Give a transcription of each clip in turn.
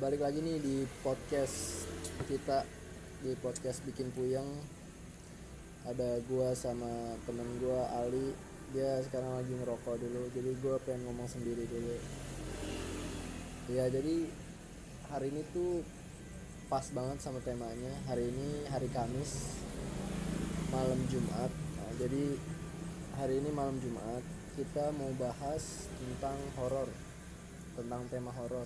balik lagi nih di podcast kita di podcast bikin puyeng. Ada gua sama temen gua Ali. Dia sekarang lagi ngerokok dulu jadi gua pengen ngomong sendiri dulu. Ya jadi hari ini tuh pas banget sama temanya. Hari ini hari Kamis malam Jumat. Nah, jadi hari ini malam Jumat kita mau bahas tentang horor tentang tema horor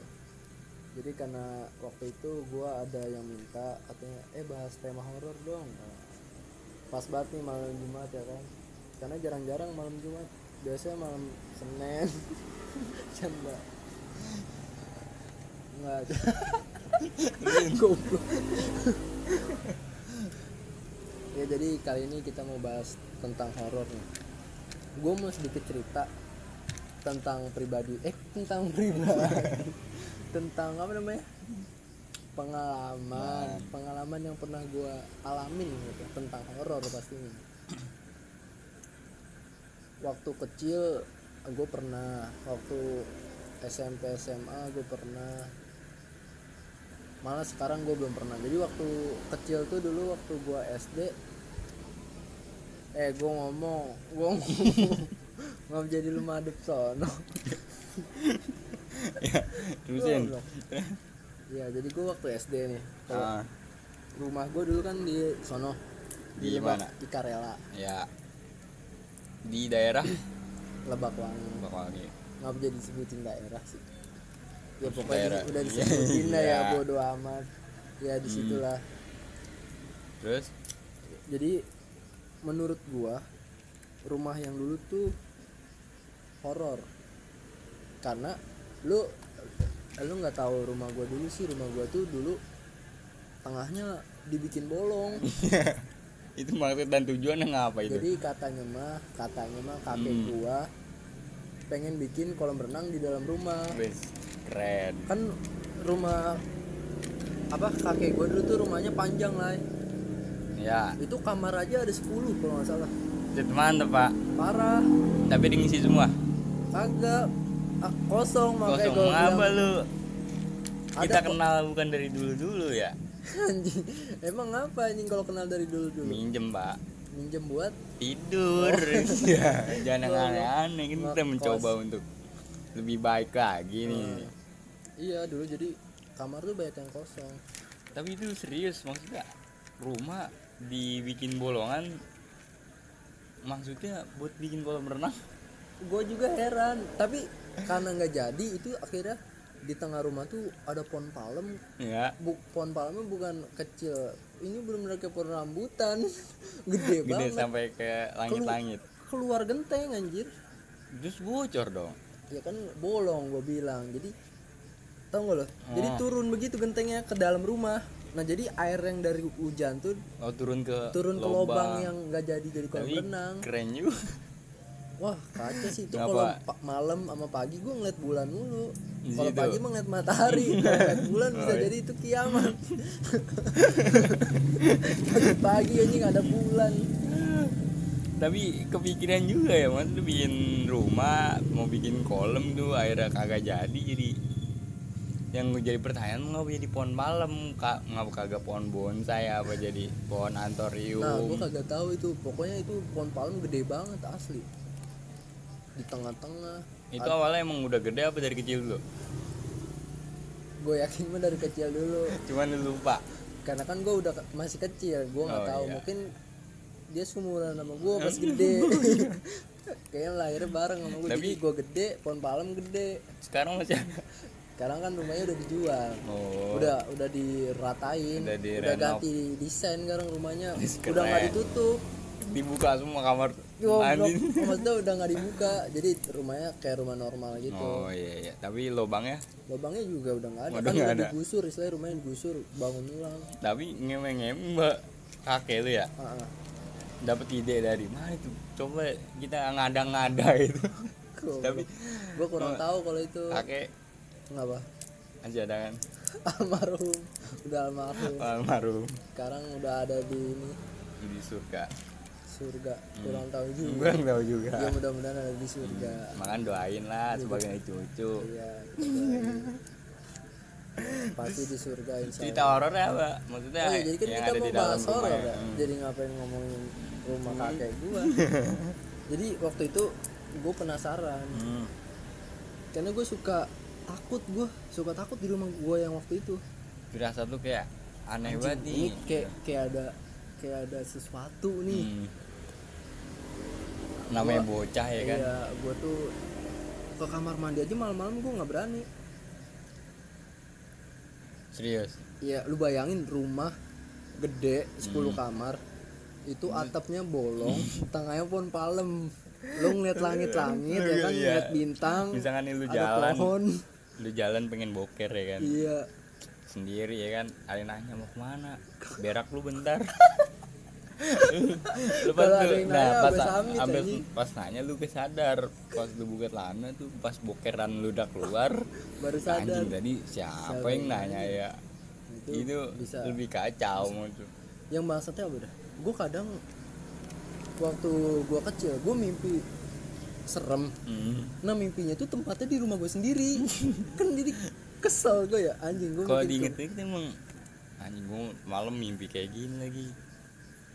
jadi karena waktu itu gua ada yang minta katanya eh bahas tema horor dong. Nah, pas banget nih malam Jumat ya kan? Karena jarang-jarang malam Jumat. Biasanya malam Senin. Canda. Nggak goblok. Ya jadi kali ini kita mau bahas tentang horor nih. Gue mau sedikit cerita tentang pribadi eh tentang pribadi tentang apa namanya pengalaman pengalaman yang pernah gue alamin gitu tentang horor pastinya. Waktu kecil gue pernah. Waktu SMP SMA gue pernah. Malah sekarang gue belum pernah. Jadi waktu kecil tuh dulu waktu gue SD eh gue ngomong gue ngomong ngomong jadi lu madep sono ya terusin. Iya, jadi gue waktu SD nih. Kalau ah, rumah gue dulu kan di sono Di Lebak- mana? Di Karela, ya di daerah Lebakwangi. Bakwangi Nggak jadi disebutin daerah sih. Ya pokoknya daerah. udah Iya, disebutin lah ya bodo amat. Ya di situlah. terus Jadi menurut gua rumah yang dulu tuh horor. Karena lu lu nggak tahu rumah gua dulu sih rumah gua tuh dulu tengahnya dibikin bolong. itu maksud dan tujuannya ngapa itu Jadi katanya mah, katanya mah kakek Hmm. gua pengen bikin kolam renang di dalam rumah. Wes, keren Kan rumah apa kakek gua dulu tuh rumahnya panjang lah. ya Itu kamar aja ada 10 kalau nggak salah. itu mantep pak Parah. tapi diisi semua Kagak kosong makanya kosong. gua apa bilang, lu? Ada kita kok. kenal bukan dari dulu dulu ya? Anjing. Emang apa anjing kalau kenal dari dulu dulu? minjem pak. Minjem buat? Tidur. Ya jangan yang aneh-aneh. Kita Ngekos. mencoba untuk lebih baik lagi nih. Iya dulu jadi kamar tuh banyak yang kosong. tapi itu serius maksudnya rumah dibikin bolongan maksudnya buat bikin kolam renang? Gue juga heran. Tapi karena nggak jadi itu akhirnya di tengah rumah tuh ada pohon palem. Ya bu pohon palemnya bukan kecil. Ini benar-benar kayak pohon rambutan. Gede, gede banget. sampai ke langit-langit. Keluar genteng anjir. Terus bocor dong. Ya kan bolong gue bilang. Jadi tau gak lo? Jadi Oh. turun begitu gentengnya ke dalam rumah. Nah jadi air yang dari hujan tuh oh turun ke turun ke lubang. yang nggak jadi jadi kolam renang. keren juga Wah kacau sih itu kalau malam sama pagi gue ngeliat bulan mulu. Di Kalau pagi mah ngeliat matahari, Kalau ngeliat bulan bisa Oh, iya. jadi itu kiamat. Pagi-pagi anjing ada bulan. tapi kepikiran juga ya mas lu bikin rumah mau bikin kolam tuh akhirnya kagak jadi jadi yang jadi pertanyaan ngapa jadi pohon malam kak ngapa kagak pohon bonsai apa jadi pohon Nah, gue antorium kagak tahu itu. Pokoknya itu pohon palem gede banget asli. Di tengah-tengah. itu awalnya emang udah gede apa dari kecil dulu Gue yakin mah dari kecil dulu. cuman lu lupa Karena kan gue udah masih kecil, gue nggak Oh, tahu. iya. Mungkin dia seumuran sama gue pas gede. Kayaknya lahirnya bareng sama gue. Tapi- gue gede, pohon palem gede. sekarang masih ada Sekarang kan rumahnya udah dijual. oh udah udah diratain Udah udah, ganti desain sekarang rumahnya udah nggak ditutup dibuka semua kamar Andin maksudnya udah nggak dibuka jadi rumahnya kayak rumah normal gitu. Oh iya iya. Tapi lubangnya lubangnya juga udah nggak ada. Udah kan ada. digusur istilahnya rumahnya digusur bangun ulang. Tapi ngemeng-ngemeng mbak. Kakek lu ya? Ah, ah. dapat ide dari mana itu? Coba kita ngada-ngada itu. Tapi gua kurang Oh. tahu kalau itu. kakek. Ngapa? Masih ada kan? Almarhum. Udah almarhum. Almarhum. Sekarang udah ada di ini. Di surga surga. Kurang tahu juga. Nggak tahu juga. Ya mudah-mudahan ada di surga. Makan doain lah sebagai cucu iya pasti di surga insya cerita horornya apa? Maksudnya Oh, iya, jadi kan yang kita ada mau di dalam bahas horor ya? ya. Hmm. Jadi ngapain ngomongin rumah kakek gua. jadi waktu itu gue penasaran. Hmm. karena gue suka takut gue suka takut di rumah gue yang waktu itu. Firasat lu kayak aneh banget nih. kayak kayak ada kayak ada sesuatu nih. Hmm. Namanya Gua- bocah ya kan iya gue tuh ke kamar mandi aja malam-malam gue nggak berani serius Iya, lu bayangin rumah gede 10 Hmm. kamar itu atapnya bolong, tengahnya pohon palem. Lu ngeliat langit-langit ya kan, Iya. ngeliat bintang. misalkan lu jalan pohon. lu jalan pengen boker ya kan Iya. sendiri ya kan ada yang nanya mau ke mana berak lu bentar lu pas Kalau ada tuh- nah pas anjing. pas nanya lu kesadar pas lu buka celana tuh pas bokeran lu udah keluar Baru sadar. anjing tadi siapa Siapa yang nanya ya Itu itu bisa. lebih kacau gitu Yang bangsatnya apa dah? Gue kadang waktu gua kecil, gue mimpi serem. hmm. Nah mimpinya tuh tempatnya di rumah gue sendiri. kan jadi kesel gue ya anjing gue kalau diinget-inget emang anjing gua malam mimpi kayak gini lagi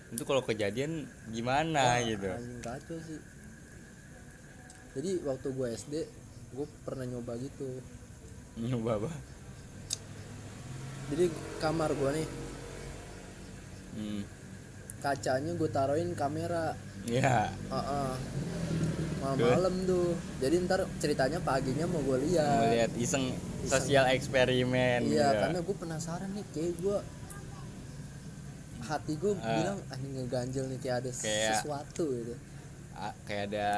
itu kalau kejadian gimana gitu? anjing kacau sih. Jadi waktu gue SD gue pernah nyoba gitu. Nyoba apa? Jadi kamar gue nih. Hmm. kacanya gue taruhin kamera. Ya Heeh. malam-malam tuh. Jadi ntar ceritanya paginya mau gue lihat. Melihat iseng sosial eksperimen iya gitu. karena gue penasaran nih kayak gue hati gue Ah. bilang anjing ngeganjel nih kayak ada Kayak- sesuatu gitu. A- kayak ada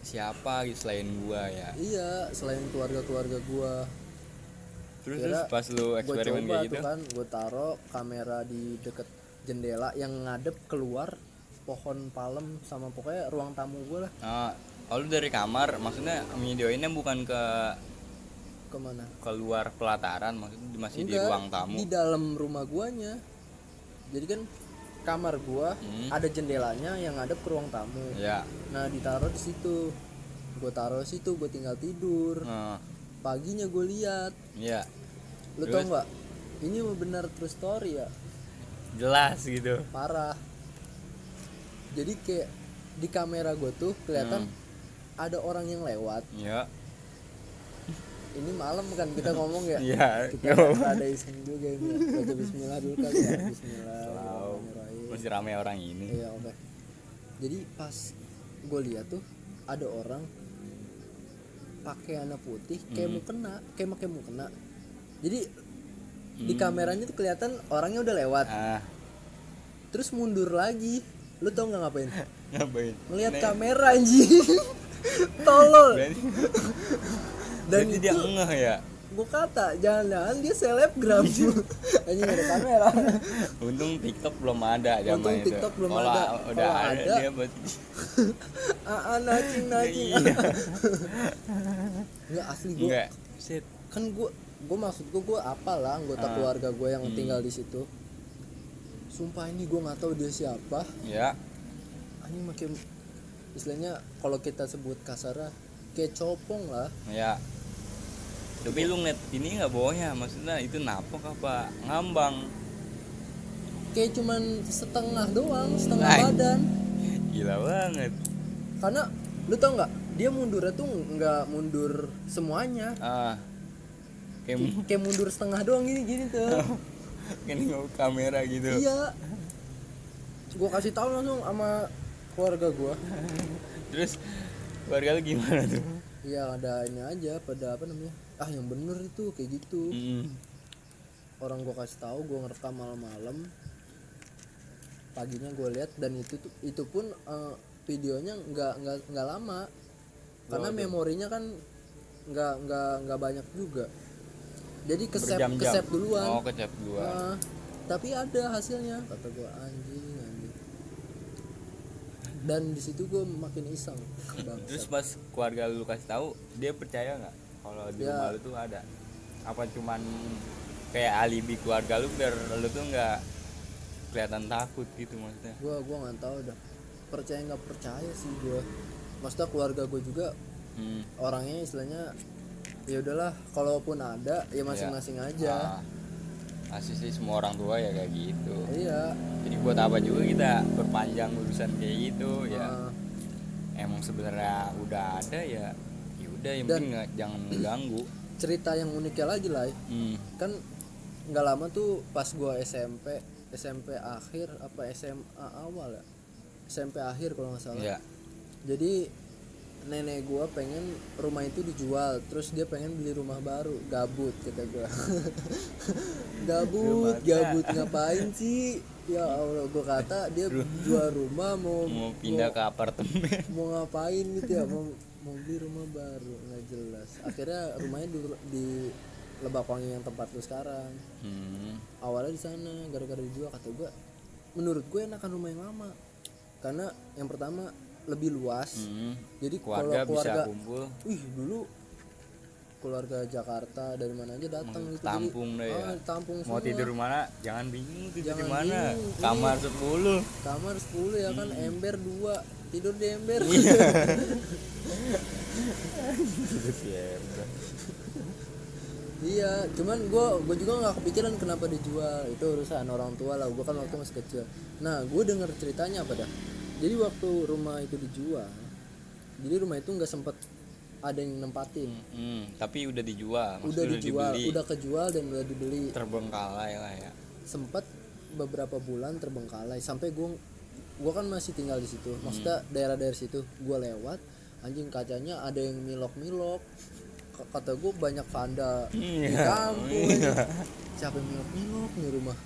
siapa gitu selain gua ya? Iya selain keluarga-keluarga gue terus Kira terus pas lu eksperimen kayak gitu? kan gue taro kamera di deket jendela yang ngadep keluar pohon palem sama pokoknya ruang tamu gue lah. Ah oh, lu dari kamar? Maksudnya videoinnya bukan ke ke mana? keluar pelataran maksudnya masih di Enggak, ruang tamu? di dalam rumah guanya jadi kan kamar gua Hmm. ada jendelanya yang ngadep ke ruang tamu. Ya. Nah ditaruh di situ. Gue taruh situ gue tinggal tidur. Ah, paginya gue lihat. Iya lu tau nggak? Ini mah benar true story ya. Jelas gitu. Parah. Jadi kayak di kamera gue tuh kelihatan Hmm. ada orang yang lewat. Ya ini malam kan kita ngomong ya? Iya kita ada iseng juga ini. Baca Bismillah dulu kan ya. Bismillahirrahmanirrahim. Masih ramai orang ini. Iya oke. Jadi pas gue lihat tuh ada orang pakaiannya putih kayak Hmm. mau kena kayak pakai mau kena jadi di kameranya tuh kelihatan orangnya udah lewat. Ah. Terus mundur lagi. Lu tau nggak ngapain? Ngapain? Ngelihat Nek, kamera anjing. Tolol dan berarti itu dia ngeh ya? gue kata jangan-jangan dia selebgram. Anjing ada kamera. Untung TikTok belum ada zaman Untung itu. TikTok belum Kalau ada. udah ada, ada, dia berarti ah nacing nacing Iya. nggak asli gue kan gue gue maksud gue gue apalah anggota Ah. keluarga gue yang Hmm. tinggal di situ. Sumpah ini gue nggak tahu dia siapa. Ya. Ini makin istilahnya kalau kita sebut kasarnya kayak copong lah. Ya. Tapi lu ngeliat ini nggak bohongnya? Maksudnya itu napok apa ngambang? Kayak cuman setengah doang setengah Nah. badan. gila banget. Karena lu tau nggak? Dia mundurnya tuh nggak mundur semuanya. Ah. Kayak kayak mundur setengah doang gini gini tuh. Kayak nengok kamera gitu. Iya. Gue kasih tahu langsung sama keluarga gue terus keluarga lu gimana tuh? Iya ada ini aja pada apa namanya? Ah yang bener itu kayak gitu. Mm. orang gue kasih tahu gue ngerekam malam-malam. Paginya gue lihat dan itu tuh itu pun eh, videonya nggak nggak nggak lama. Karena memorinya kan nggak nggak nggak banyak juga. Jadi kesep kesep duluan. Oh kecap duluan. Nah, tapi ada hasilnya kata gue anjing anjing dan di situ gue makin iseng terus Bangsat. pas keluarga lu kasih tahu dia percaya nggak kalau di Ya. rumah lu tuh ada? Apa cuman kayak alibi keluarga lu biar lu tuh nggak kelihatan takut gitu maksudnya? Gue gua nggak tahu dah percaya nggak percaya sih gue maksudnya keluarga gue juga hmm. orangnya istilahnya ya udahlah kalaupun ada ya masing-masing aja. Ah, pasti sih semua orang tua ya kayak gitu. Iya. Jadi buat apa juga kita berpanjang urusan kayak gitu ya. Ah, emang sebenarnya udah ada ya ya udah yang Dan- penting jangan mengganggu. cerita yang uniknya lagi lah hmm. kan nggak lama tuh pas gua SMP SMP akhir apa SMA awal ya? SMP akhir kalau nggak salah. Ya jadi nenek gua pengen rumah itu dijual terus dia pengen beli rumah baru gabut kata gua. Gabut gabut ngapain sih? Ya Allah gua kata dia jual rumah mau mau pindah ke apartemen. mau ngapain gitu ya? Mau mau beli rumah baru nggak jelas. Akhirnya rumahnya di, di Lebak Wangi yang tempat lu sekarang. Hmm. awalnya di sana gara-gara dijual kata gua menurut gue enakan rumah yang lama. Karena yang pertama lebih luas. Hmm. jadi keluarga, kalau keluarga bisa kumpul. Wih dulu keluarga Jakarta dari mana aja datang gitu tampung deh ya. ah, tampung mau semua. tidur mana jangan bingung tidur Jangan di mana. kamar 10 kamar 10 ya kan ember dua. Tidur di ember. Tidur di ember. iya cuman gue gue juga nggak kepikiran kenapa dijual. Itu urusan orang tua lah gue kan waktu masih kecil. Nah gue denger ceritanya apa dah jadi waktu rumah itu dijual jadi rumah itu nggak sempet ada yang nempatin. Hmm, tapi udah dijual udah dijual dibeli. udah kejual dan udah dibeli. Terbengkalai lah ya. Sempet beberapa bulan terbengkalai sampai gue gue kan masih tinggal di situ. Maksudnya daerah-daerah situ gue lewat anjing kacanya ada yang milok-milok. Kata gue banyak vandal di Iya. kampung siapa yang milok-milok nih rumah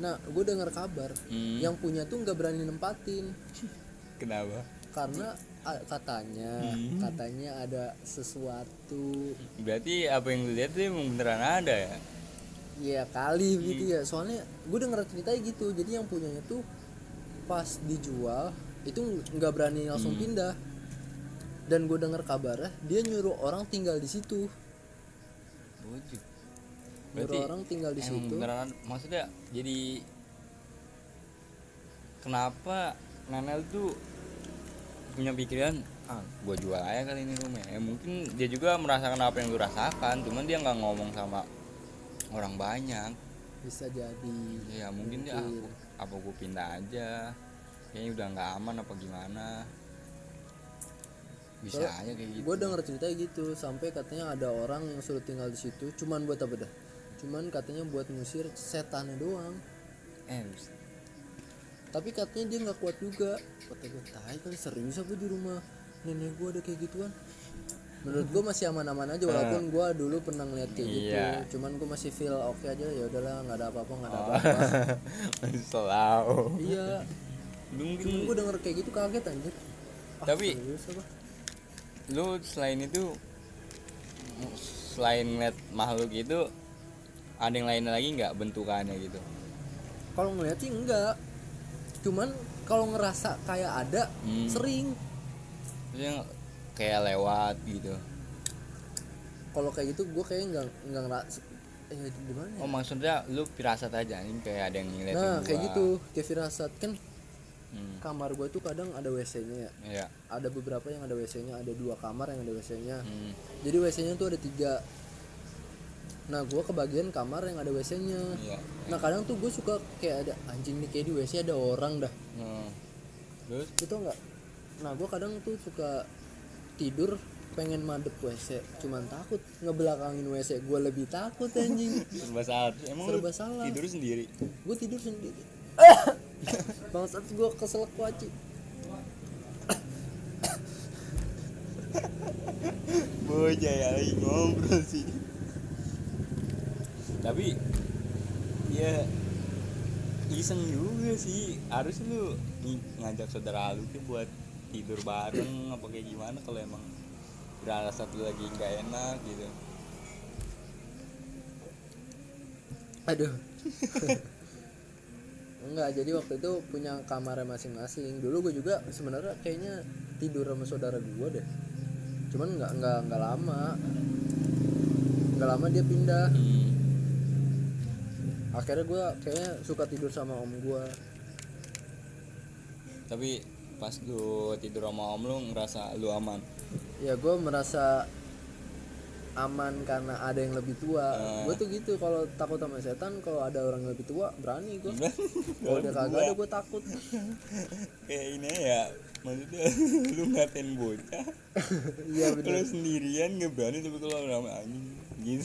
nah gue dengar kabar Hmm. yang punya tuh nggak berani nempatin. Kenapa? Karena katanya Hmm. katanya ada sesuatu. Berarti apa yang lu lihat tuh emang beneran ada ya? Iya kali gitu ya. Soalnya gue denger ceritanya gitu. Jadi yang punyanya tuh pas dijual itu nggak berani langsung pindah. Dan gue denger kabarnya dia nyuruh orang tinggal di situ. Bujuk. Berarti orang tinggal di situ. beneran maksudnya jadi kenapa Nenel tuh punya pikiran ah gua jual aja kali ini rumah ya mungkin dia juga merasakan apa yang lu rasakan cuman dia nggak ngomong sama orang banyak. Bisa jadi ya mungkin dia ah, gua- apa gue pindah aja? Kayaknya udah nggak aman apa gimana? Bisa aja kayak gitu. gue denger ceritanya gitu sampai katanya ada orang yang suruh tinggal di situ cuman buat apa dah cuman katanya buat ngusir setannya doang. Eh tapi katanya dia nggak kuat juga. Kata gue tai kali serius apa di rumah nenek gue ada kayak gituan. Menurut gue masih aman-aman aja walaupun gue dulu pernah ngeliat kayak gitu. Iya. cuman gue masih feel oke aja ya udahlah nggak ada apa-apa nggak ada apa-apa. Selalu iya. Mungkin gue denger kayak gitu kaget anjir. Ah, Tapi- serius apa? lu selain itu selain ngeliat makhluk itu ada yang lain lagi nggak bentukannya gitu kalau ngeliat sih enggak cuman kalau ngerasa kayak ada Hmm. sering Maksudnya kayak lewat gitu kalau kayak gitu gue kayak nggak nggak ngerasa eh gimana ya? oh maksudnya lu pirasat aja ini kayak ada yang ngeliatin nah gua. kayak gitu kayak firasat kan hmm. kamar gue tuh kadang ada WC-nya ya ya ada beberapa yang ada WC-nya ada dua kamar yang ada WC-nya hmm. jadi WC-nya tuh ada tiga nah gue kebagian kamar yang ada WC-nya iya. Nah kadang tuh gue suka kayak ada anjing nih kayak di WC ada orang dah. Hmm. terus? Gitu nggak? Nah gue kadang tuh suka tidur pengen madep WC cuman takut ngebelakangin WC gue lebih takut anjing. Serba salah. Emang Serba salah. tidur sendiri? Gue tidur sendiri. Bangsat gue kesel kuaci bocah ya lagi ngobrol sih tapi ya iseng juga sih. Harus lu ng- ngajak saudara lu tuh buat tidur bareng apa kayak gimana kalau emang berasa satu lagi nggak enak gitu. Aduh. Enggak jadi waktu itu punya kamarnya masing-masing. Dulu gue juga sebenarnya kayaknya tidur sama saudara gue deh. Cuman nggak nggak nggak lama. Nggak lama dia pindah. Hmm. Akhirnya gue kayaknya suka tidur sama om gue tapi pas lu tidur sama om lu ngerasa lu aman? Ya gue merasa aman karena ada yang lebih tua. Ah. gue tuh gitu kalau takut sama setan kalau ada orang yang lebih tua berani gue kalau dia kagak ada gue takut. Kayak ini ya maksudnya lu ngatain bocah. Iya kalau bener sendirian nggak berani tapi kalau sama anjing gitu.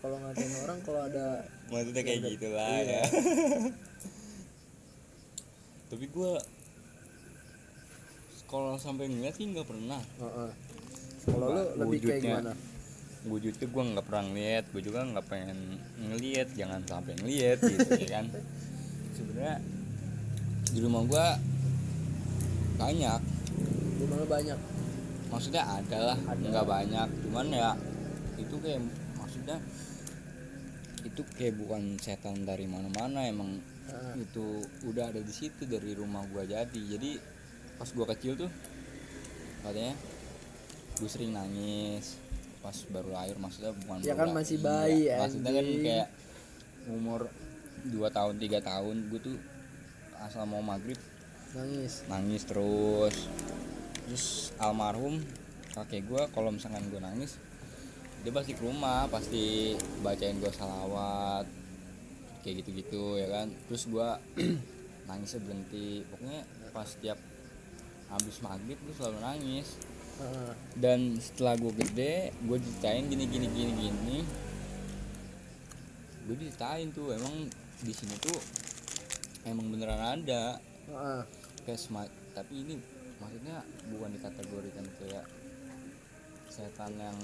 Kalau ngatain orang kalau ada maksudnya kayak gitulah Iya. ya. Tapi gua kalau sampai ngeliat sih nggak pernah. Heeh. kalau lu lebih kayak gimana? wujudnya gue nggak pernah ngeliat gue juga nggak pengen ngeliat jangan sampai ngeliat gitu ya kan. Sebenarnya di rumah gue banyak. Di mana banyak? Maksudnya ada lah nggak banyak. Cuman ya itu kayak maksudnya itu kayak bukan setan dari mana-mana emang Heeh. itu udah ada di situ dari rumah gua jadi. Jadi pas gua kecil tuh katanya gue sering nangis pas baru lahir maksudnya bukan Ya kan masih bayi, maksudnya kan kayak umur 2 tahun tiga tahun gue tuh asal mau maghrib nangis. nangis terus. Terus almarhum kakek gue kalau misalkan gue nangis dia pasti ke rumah pasti bacain gue salawat kayak gitu-gitu ya kan? Terus gue nangisnya berhenti. Pokoknya pas tiap habis maghrib gue selalu nangis. Dan setelah gue gede gue ceritain gini gini gini gini. Gue ceritain tuh emang di sini tuh emang beneran ada. Kayak smart tapi ini maksudnya bukan dikategorikan kayak setan yang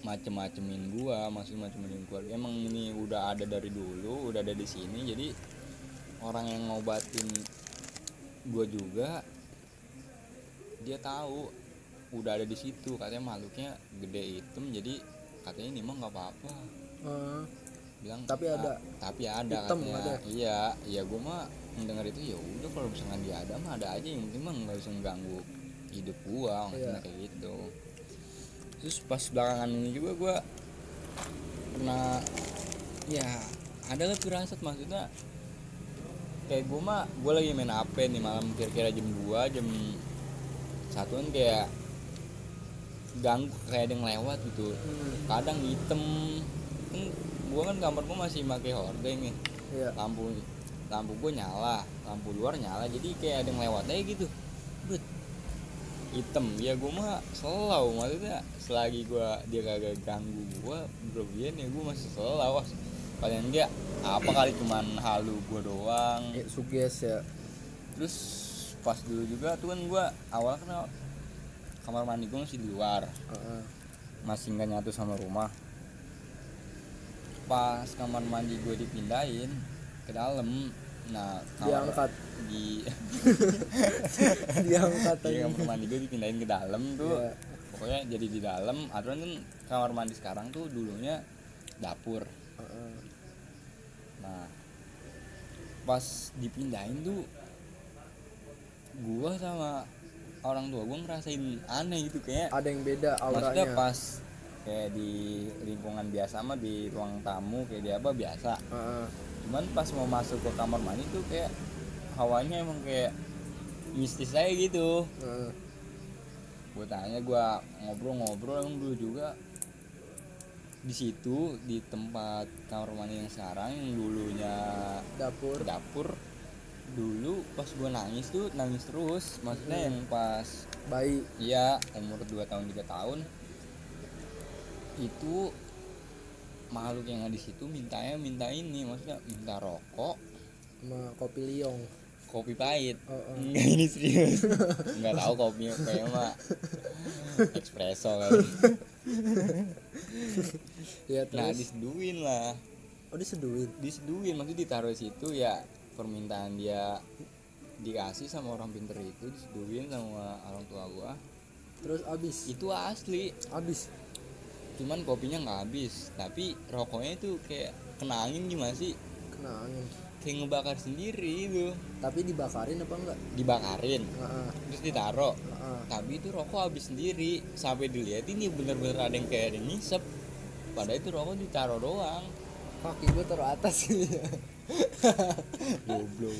macem-macemin gua maksudnya macem-macemin keluarga emang ini udah ada dari dulu udah ada di sini jadi orang yang ngobatin gua juga dia tahu udah ada di situ katanya makhluknya gede hitam jadi katanya ini mah nggak apa-apa Heeh. bilang Tapi "Ah, ada. tapi ada Hitam katanya ada. iya iya gue mah mendengar itu ya udah kalau misalkan dia ada mah ada aja yang penting mah nggak bisa mengganggu hidup gua maksudnya Iya. kayak gitu terus pas belakangan ini juga gua pernah ya ada lah firasat maksudnya kayak gue mah gue lagi main HP nih malam kira-kira jam 2 jam satuan kayak ganggu kayak ada yang lewat gitu. Hmm. kadang hitam. Kan gua kan kamar gua masih pakai hordeng nih Iya. lampu lampu gua nyala lampu luar nyala jadi kayak ada yang lewat aja gitu. Bet hitam. Ya gua mah selau. Maksudnya selagi gua dia kagak ganggu gua berlebihan ya gua masih selau paling enggak apa kali cuman halu gua doang. Ya, suges ya. Terus pas dulu juga tuh kan gua awal kan kamar mandi gua masih di luar. Heeh. masih nggak nyatu sama rumah. Pas kamar mandi gue dipindahin ke dalam nah diangkat di diangkat di aja. kamar mandi gue dipindahin ke dalam tuh. Iya. pokoknya jadi di dalam. Aturan kan kamar mandi sekarang tuh dulunya dapur. Nah pas dipindahin tuh gua sama orang tua gua ngerasain aneh gitu kayak ada yang beda maksudnya auranya pas kayak di lingkungan biasa mah di ruang tamu kayak di apa biasa. Heeh. Cuman pas mau masuk ke kamar mandi tuh kayak hawanya emang kayak mistis aja gitu. Heeh. gue tanya gue ngobrol-ngobrol emang dulu juga. Di situ di tempat kamar mandi yang sekarang yang dulunya dapur. dapur dulu pas gue nangis tuh nangis terus. Maksudnya yang pas bayi. Iya, umur 2 tahun 3 tahun. Itu makhluk yang ada di situ mintanya minta ini, maksudnya minta rokok, sama kopi liong kopi pahit. Heeh. Enggak ini serius. Enggak tahu kopi kayaknya mah espresso kali. ya Nah, terus diseduin lah. oh diseduhin Diseduin maksudnya ditaruh di situ ya permintaan dia dikasih sama orang pinter itu diseduin sama orang tua gua terus abis itu asli abis cuman kopinya nggak habis. Tapi rokoknya itu kayak kena angin gimana sih? Kena angin. Kayak ngebakar sendiri itu. Tapi dibakarin apa enggak? Dibakarin. Heeh. terus ditaruh. Heeh. tapi itu rokok habis sendiri. Sampai dilihat ini bener-bener ada yang kayak ada yang ngisep. Padahal itu rokok ditaruh doang. Kaki gue taruh atas. Gitu ya goblok.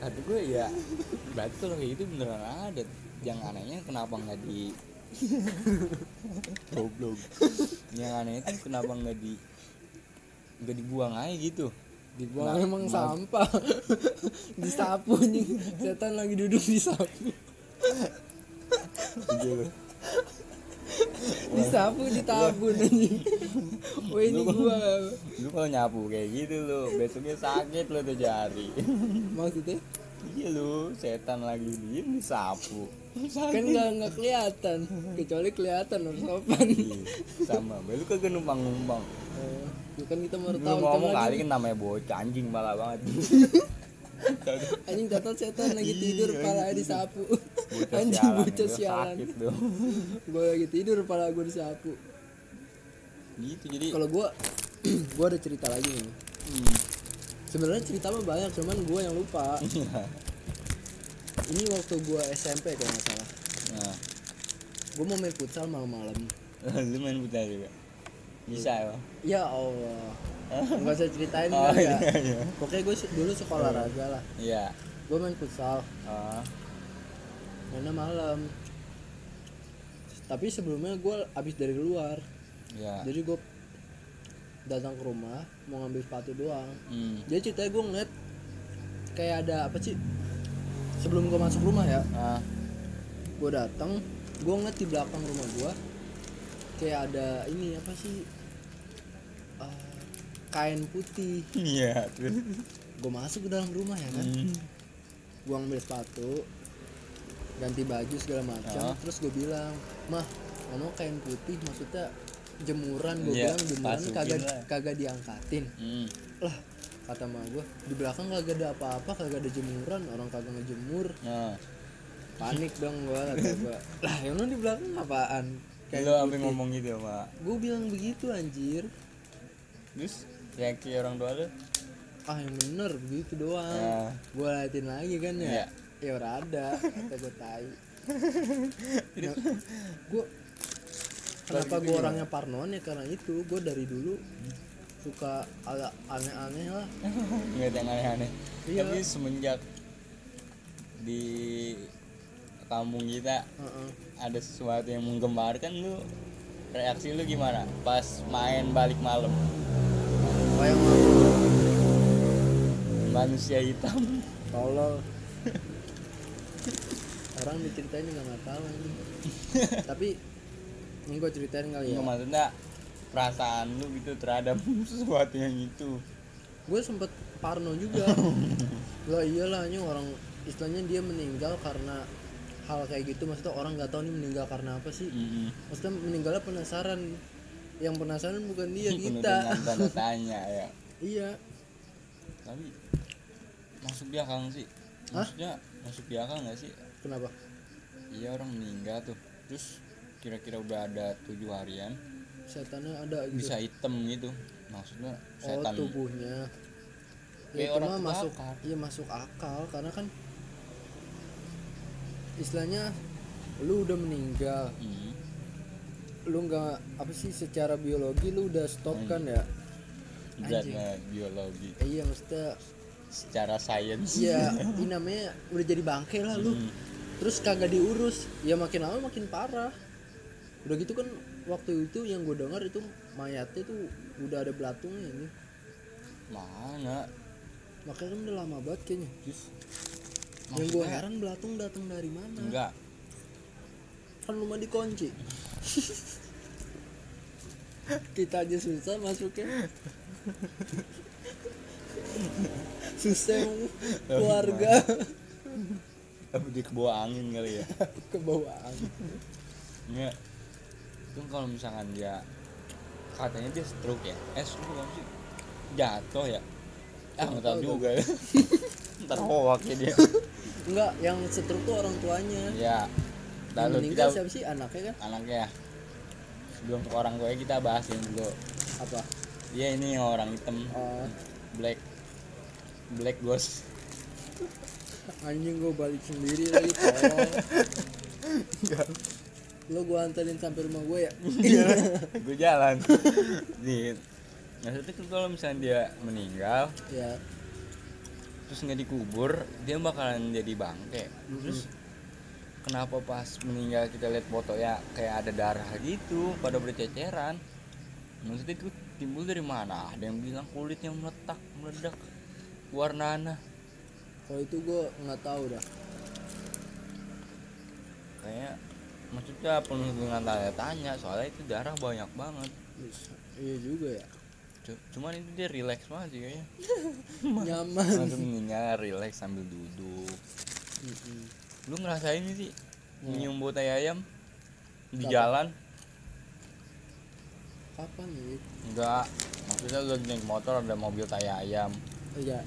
Tapi gue ya berarti kalau kayak gitu beneran ada. Yang anehnya kenapa nggak di goblok. Yang aneh itu kenapa nggak di nggak dibuang aja gitu? Dibuang Nah, emang nah. sampah. Disapu nih. Setan lagi duduk di sapu gitu disapu ditabun anjing wah ini gua. lu kalau nyapu kayak gitu lu? Besoknya sakit lu tuh jari maksudnya? Iya lu. Setan lagi diem disapu kan nggak nggak kelihatan. Kecuali kelihatan harus sopan Iya, sama. Lu kagak numpang numpang itu kan kita mau tahu ngomong kali lagi kan namanya bocah anjing malah banget. Anjing tato setan lagi tidur Iya, pala disapu. Anjing bocah sialan. gue lagi tidur pala gue disapu. Gitu jadi kalau gue gue ada cerita lagi nih. Hmm, sebenarnya cerita mah banyak cuman gue yang lupa. Iya. Ini waktu gue SMP kalau nggak salah. Nah. Gue mau main futsal malam-malam. Lu main futsal juga? Bisa ya ya Allah. Nggak usah ceritain oh kali ya iya iya. Pokoknya gue dulu sekolah olahraga lah. Iya. Gue main futsal. Ah, mainnya malam. Tapi sebelumnya gue abis dari luar. Iya. Jadi gue datang ke rumah mau ngambil sepatu doang. Hmm. jadi ceritanya gue ngeliat kayak ada apa sih sebelum gue masuk rumah ya ah gue datang gue ngeliat di belakang rumah gue kayak ada ini apa sih eh, kain putih iya gue masuk ke dalam rumah ya kan hmm. gue ambil sepatu ganti baju segala macam Ah. terus gue bilang mah mana kain putih maksudnya jemuran gue Iya, bilang jemuran kagak kagak diangkatin Hmm. lah kata mah gue di belakang kagak ada apa-apa kagak ada jemuran orang kagak ngejemur. Nah, panik dong gue kata gue lah yang lu di belakang apaan? Lu sampai ngomong gitu sama gue bilang begitu anjir. Terus reaksi orang tua lu? Ah yang bener begitu doang. Nah, gue liatin lagi kan ya? Iya. ya udah ada kata gue tai. Nah, gue kenapa gitu gue orangnya parnoan ya karena itu? Gue dari dulu suka agak aneh-aneh lah. Nggak yang aneh-aneh. Iya. tapi semenjak di kampung kita Heeh. ada sesuatu yang menggembarkan lu reaksi lu gimana pas main balik malam? Kayak manusia hitam. Tolol. Orang diceritain nggak tahu ini. Tapi ini gue ceritain kali ya. Nggak, maksudnya perasaan lu gitu terhadap sesuatu yang itu. Gue sempet parno juga. Lah iyalah ini orang istilahnya dia meninggal karena hal kayak gitu. Maksudnya orang nggak tahu nih meninggal karena apa sih. Mm-mm. maksudnya meninggalnya penasaran. Yang penasaran bukan dia kita. tanda tanya ya. Iya. Tapi masuk di akal nggak sih? Hah? maksudnya masuk di akal nggak sih? Kenapa? Iya orang meninggal tuh. Terus kira-kira udah ada tujuh harian setannya ada gitu. Bisa hitam gitu. Maksudnya oh setan. tubuhnya. Ya, itu mah masuk kebakar. iya masuk akal. Karena kan istilahnya lu udah meninggal. Hmm. lu nggak apa sih secara biologi lu udah stop kan ya? Beratnya biologi. Iya maksudnya secara sains. Iya ini namanya udah jadi bangke lah lu. Hmm. terus kagak diurus. Ya makin lama makin parah. Udah gitu kan waktu itu yang gue dengar itu mayatnya tuh udah ada belatungnya ini. Mana? Makanya kan udah lama banget kayaknya. Terus yang gue heran belatung datang dari mana? Enggak. Kan rumah dikunci. Kita aja susah masuknya. Susah keluarga. Tapi di kebawa angin kali ya? Ke bawah angin. enggak itu kalau misalkan dia katanya dia stroke ya? Eh stroke apa sih? Jatuh ya? Ah nggak tahu juga. ya ntar hoak ya dia. Enggak yang setruk tuh orang tuanya. Ya lalu meninggal kita siapa sih? Anaknya kan? Anaknya sebelum ke orang tua kita bahas yang dulu. Apa? Dia ini orang hitam. Oh. Black. Black ghost. Anjing gue balik sendiri lagi tolong lo gue anterin sampai rumah gue ya? Gue jalan. Nih maksudnya kan kalau misalnya dia meninggal ya. terus nggak dikubur dia bakalan jadi bangke. Terus kenapa pas meninggal kita lihat foto ya kayak ada darah gitu pada berceceran? Maksudnya itu timbul dari mana? Ada yang bilang kulitnya meletak meledak warnanya kalau itu gue nggak tahu dah. Kayak maksudnya penuh dengan tanya tanya soalnya itu darah banyak banget. Iya juga ya. C- cuman itu dia relax banget sih kayaknya. Nyaman langsung meninggal relax sambil duduk. Mm-mm. lu ngerasain sih Hmm. nyium bau tai ayam di Kapan? jalan? Kapan nih enggak maksudnya lu naik motor ada mobil tai ayam. Iya.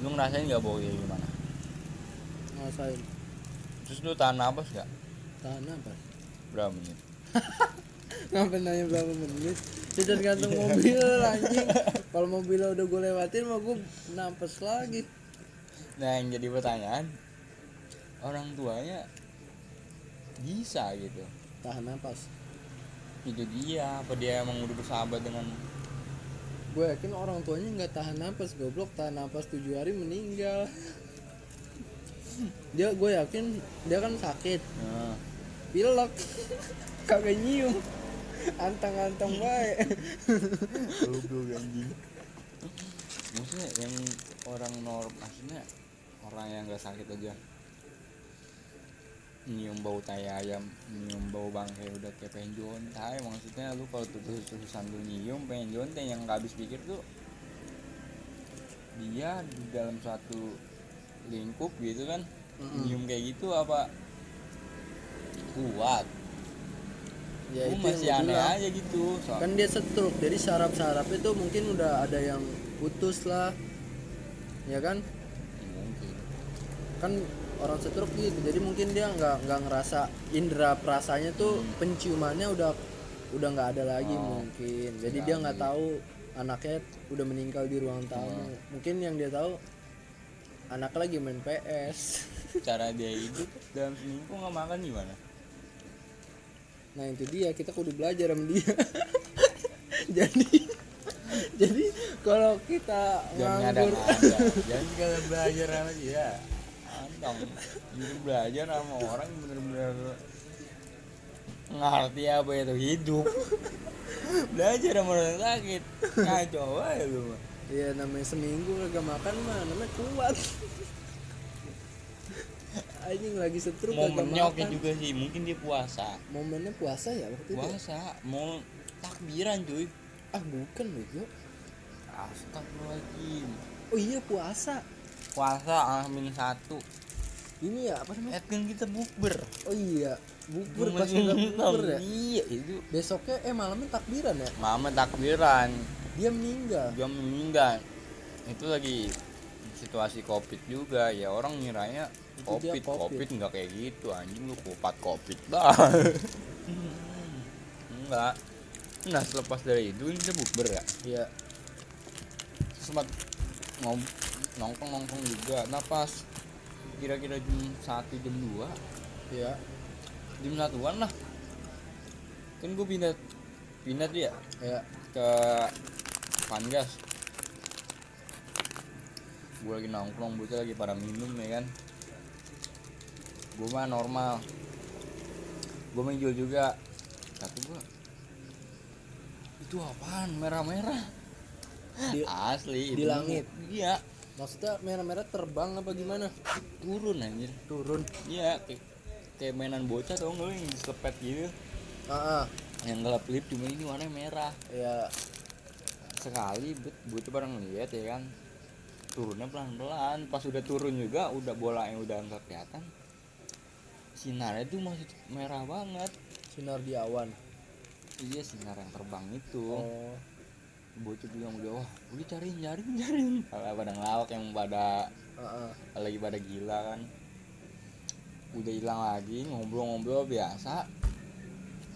Lu ngerasain nggak bau kayak gimana? Ngasain terus lu tahan napas nggak? Tahan apa berapa menit? Ngapain nanya berapa menit? Ya tergantung mobil anjing. Kalau mobilnya udah gue lewatin mah gue nampes lagi. Nah yang jadi pertanyaan orang tuanya bisa gitu. Tahan napas. Itu dia apa dia emang udah bersahabat dengan gue yakin orang tuanya nggak tahan napas goblok. Tahan napas tujuh hari meninggal. Dia gue yakin dia kan sakit. Nah, pilek kagak nyium. Antang-antang baik goblok anjing. Maksudnya yang orang norm maksudnya orang yang gak sakit aja. Nyium bau tai ayam nyium bau bangkai udah kayak pengen jontai maksudnya lu kalau tuh terusan lu nyium pengen jontai yang gak habis pikir tuh dia di dalam suatu lingkup gitu kan Mm-mm. nyium kayak gitu apa kuat. Ya Gua itu masih aneh bilang. aja gitu so kan dia setruk jadi saraf-saraf itu mungkin udah ada yang putus lah. Ya kan? Mungkin. Kan orang setruk gitu jadi mungkin dia nggak nggak ngerasa indera perasanya tuh Hmm. penciumannya udah udah nggak ada lagi Oh, mungkin. Jadi dia nggak tahu anaknya udah meninggal di ruang tamu. Hmm. mungkin yang dia tahu anaknya lagi main PS cara dia hidup dalam seminggu nggak makan gimana nah itu dia kita kudu belajar sama dia. Jadi jadi kalau kita jangan nganggur ngada-ngada jangan belajar sama dia. Antong jadi belajar sama orang yang bener-bener ngerti apa itu hidup. Belajar sama orang sakit. Ngaco aja lu mah Iya namanya seminggu kagak makan mah namanya kuat. Anjing lagi setruk kagak momennya oke juga sih mungkin dia puasa Momennya puasa ya waktu itu. puasa mau takbiran cuy Ah bukan bego. astagfirullahaladzim Oh iya puasa. puasa amin satu Ini ya apa namanya? kan kita bukber Oh iya Gua pas nonton. bubur ya. iya itu Besoknya eh malamnya takbiran ya. mama takbiran Dia meninggal. dia meninggal itu lagi situasi covid juga ya orang ngiranya Itu dia covid Covid. covid nggak kayak gitu anjing lu kupat covid dah enggak nah selepas dari itu kita bukber ya Iya. sempat ngom nongkrong nongkrong juga nah pas kira-kira jam satu jam dua Iya. jam satuan lah kan gue pindah pindah tuh ya Ya. ke Pangas gue lagi nongkrong bocah lagi pada minum ya kan gue mah normal. Gue main jual juga. Kata gue itu apaan? Merah-merah. Di, asli di itu langit? iya. Maksudnya merah-merah terbang apa gimana? turun anjir. Turun. iya kayak, kayak mainan bocah tau nggak yang diselepet gitu. Ah, ah. yang gelap lip cuma ini warnanya merah. Ya sekali bet butuh bareng lihat ya kan. Turunnya pelan pelan pas udah turun juga udah bola yang udah nggak kelihatan sinarnya tuh masih merah banget sinar di awan. iya sinar yang terbang itu Oh. bocah bilang udah wah udah cariin cariin cariin kalau pada ngelawak yang pada Ah, ah. lagi pada gila kan udah hilang lagi ngobrol-ngobrol biasa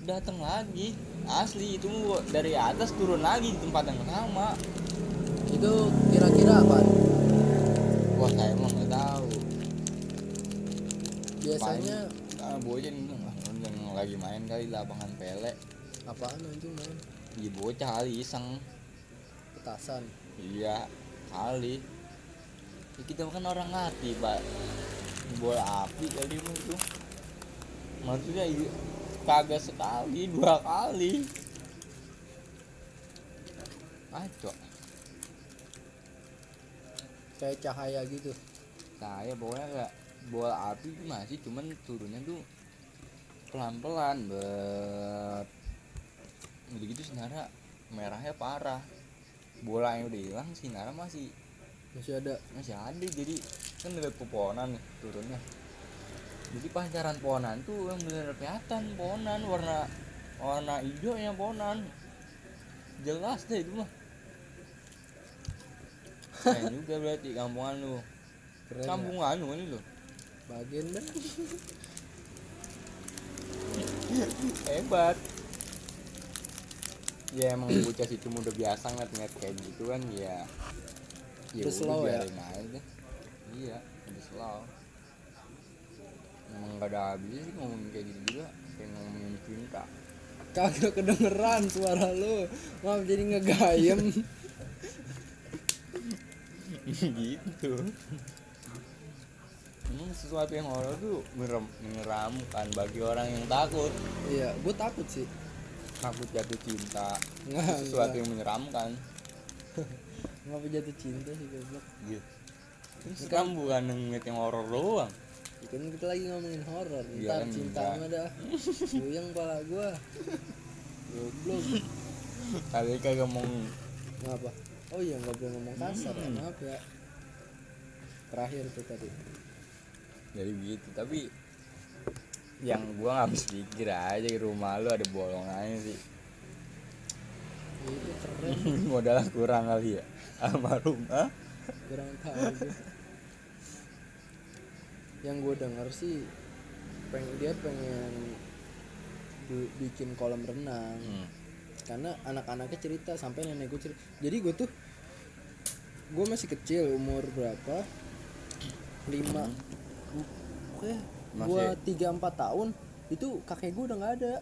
datang lagi asli itu dari atas turun lagi di tempat yang sama Itu kira-kira apa? wah saya emang nggak tahu Biasanya ah bocah nih "Ah, yang lagi main kali di lapangan pele. Apaan anjing main? iya bocah kali iseng. Petasan. iya kali. Ya, kita kan orang hati pak. Bola api kali itu maksudnya iya, kagak sekali dua kali. Aco kayak cahaya gitu. Saya pokoknya kayak bola api itu masih cuman turunnya tuh pelan pelan bet. Udah gitu sinara merahnya parah. Bola yang udah hilang sinara masih masih ada. Masih ada jadi kan lihat pepohonan nih turunnya. Jadi pancaran pohonan tuh yang bener kelihatan pohonan warna warna hijau yang pohonan. Jelas deh itu mah. Keren juga berarti kampungan lu. Keren ya? kampung anu ini lo bagian dah. Hebat. Ya emang bocah situ udah biasa ngeliat kayak gitu kan ya. Ya Udah slow ya? aja. Iya udah slow. Emang gak ada habisnya sih ngomongin kayak gitu juga kayak ngomongin cinta. Kagak kedengeran suara lu. Maaf jadi ngegayem. Gitu emang sesuatu yang horor tuh merem, menyeramkan bagi orang yang takut. Iya gue takut sih. Takut jatuh cinta. Nggak sesuatu nggak. yang menyeramkan. Ngapa jatuh cinta sih goblok? Gitu ini seram bukan ngeliat yang horor doang. Ya kan kita lagi ngomongin horor Iya ntar kan, cinta enggak. mah dah. Puyeng pala gua. Goblok. Tadi kagak mau ngapa oh iya nggak boleh ngomong kasar ya Hmm. maaf ya. Terakhir tuh tadi dari gitu tapi yang gua nggak habis pikir aja di rumah lu ada bolongannya sih. Modal kurang kali ya almarhum ah kurang tahu yang gue denger sih pengen dia pengen bi- bikin kolam renang. Hmm. karena anak-anaknya cerita sampai nenek gue cerita. Jadi gue tuh gue masih kecil umur berapa? Lima oke Masih- gue tiga empat tahun itu kakek gue udah nggak ada.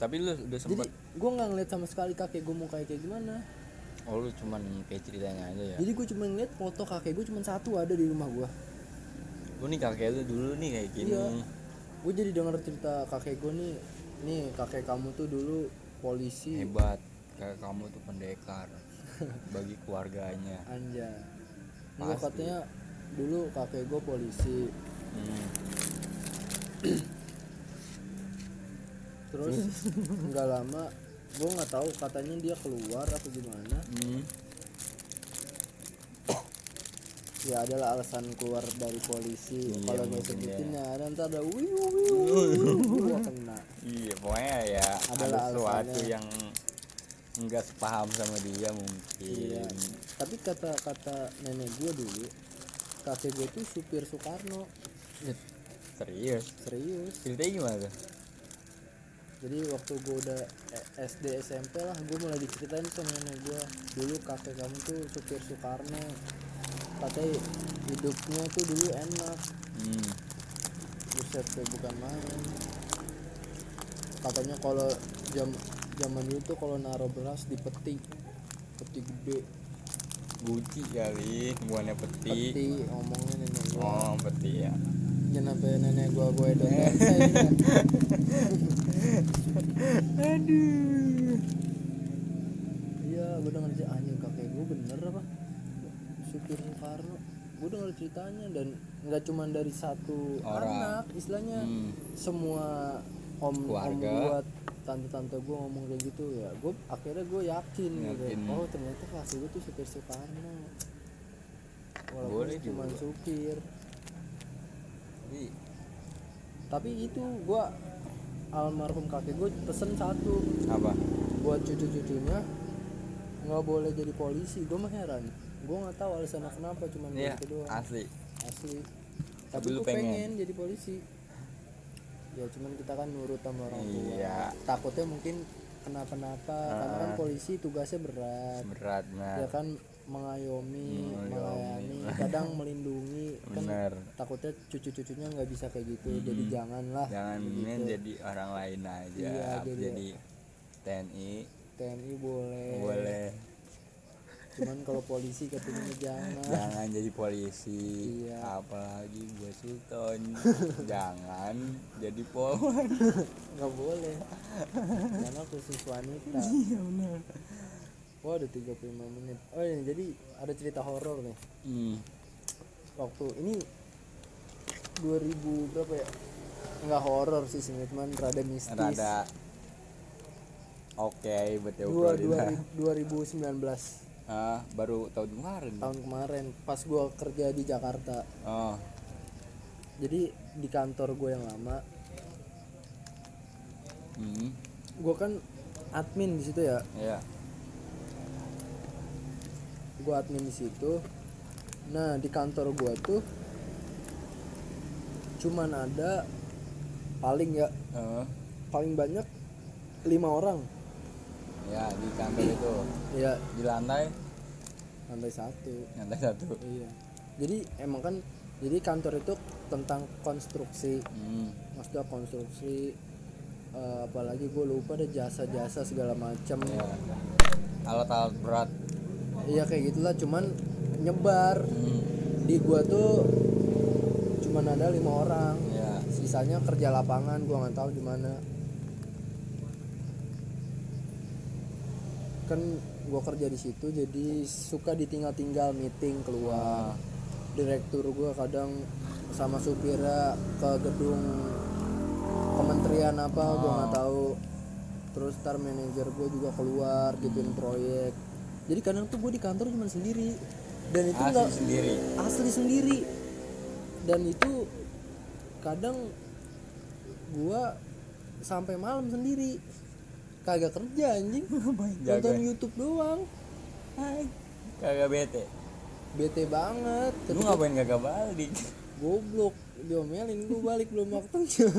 Tapi lu udah jadi sempet gue nggak ngeliat sama sekali kakek gue mau kayak kayak gimana. Oh lu cuman kayak ceritanya aja ya? Jadi gue cuma ngeliat foto kakek gue cuma satu ada di rumah gue lu nih kakek lu dulu nih kayak gini. Iya. gue jadi denger cerita kakek gue nih nih kakek kamu tuh dulu polisi. Hebat. Kayak kamu tuh pendekar. Bagi keluarganya. Anja Gue Pasti. katanya dulu kakek gue polisi. Terus? Nggak lama gue nggak tahu katanya dia keluar apa gimana. Hmm. ya adalah alasan keluar dari polisi. Iya, kalau nggak sebutin ya. nanti ada wiu wiu kena. Iya pokoknya ya ada Adalah sesuatu alasannya. yang nggak sepaham sama dia mungkin. Iya. Tapi kata kata nenek gue dulu kakek gue tuh supir Soekarno serius? Serius. Ceritanya gimana tuh? Jadi waktu gue udah eh, SD SMP lah gue mulai diceritain sama nenek gue dulu kakek kamu tuh supir Soekarno. Katanya hidupnya tuh dulu enak. Hmm. buset tuh bukan main. Katanya kalau jam zaman dulu tuh kalau naruh beras di peti. Peti gede. Guci kali bukannya peti, peti ngomongnya nenek gue oh peti ya jangan sampai nenek gue gue dan aduh iya gue denger cerita anjing kakek gue bener apa supir Soekarno gue denger ceritanya dan nggak cuma dari satu Orang. anak istilahnya hmm. semua om Keluarga. om gue tante-tante gue ngomong kayak gitu ya gue akhirnya gue yakin, gitu Yakin. oh ternyata kakek gue tuh supir Soekarno walaupun cuma supir tapi tapi itu gue almarhum kakek gue pesen satu. Apa? Buat cucu-cucunya nggak boleh jadi polisi. Gue mah heran. Gue nggak tahu alasannya kenapa cuma iya gitu doang. asli. Asli. Tapi gue pengen. pengen. jadi polisi. Ya cuman kita kan nurut sama orang tua. Iya. takutnya mungkin kenapa-napa karena kan Ah. polisi tugasnya berat. Berat ya nah kan mengayomi, Mengayomi. melayani kadang melindungi. Kan bener takutnya cucu-cucunya nggak bisa kayak gitu jadi Mm-mm. janganlah jangan ini jadi orang lain aja Iya, jadi- jadi TNI TNI boleh. Boleh. Cuman kalau polisi katanya jangan. Jangan jadi polisi. Iya. apalagi buat sultan jangan jadi polwan nggak boleh. Karena khusus wanita. Iya benar wah ada 35 menit. Oh ini jadi ada cerita horor nih. Hmm. waktu ini 2000 berapa ya? Nggak horor sih sebenarnya cuman rada mistis. Rada. Oke betul dua, betul dua, 2019 ah baru tahun kemarin. Tahun kemarin pas gua kerja di Jakarta. Oh. Jadi di kantor gue yang lama. Hmm. gua kan admin di situ ya. Ya gua admin di situ. Nah di kantor gua tuh cuman ada paling ya Eh, paling banyak lima orang. Ya di kantor itu? Ya di lantai? Lantai satu. Lantai satu? Iya. Jadi emang kan jadi kantor itu tentang konstruksi. Hmm. maksudnya konstruksi eh, apalagi gue lupa ada jasa-jasa segala macam ya alat-alat berat iya kayak gitulah cuman nyebar. Hmm. di gua tuh cuman ada lima orang. Ya sisanya kerja lapangan gua nggak tahu di mana. Kan gua kerja di situ jadi suka ditinggal-tinggal meeting keluar. Direktur gua kadang sama supirnya ke gedung kementerian apa gua nggak tahu. Terus ntar manajer gue juga keluar gituin proyek jadi kadang tuh gue di kantor cuma sendiri. Dan itu asli enggak sendiri. Asli sendiri. Dan itu kadang gua sampai malam sendiri. Kagak kerja anjing. Nonton. YouTube doang. Hai, kagak bete? Bete banget. Lu tapi ngapain kagak balik? Goblok. Diomelin gua balik belum waktunya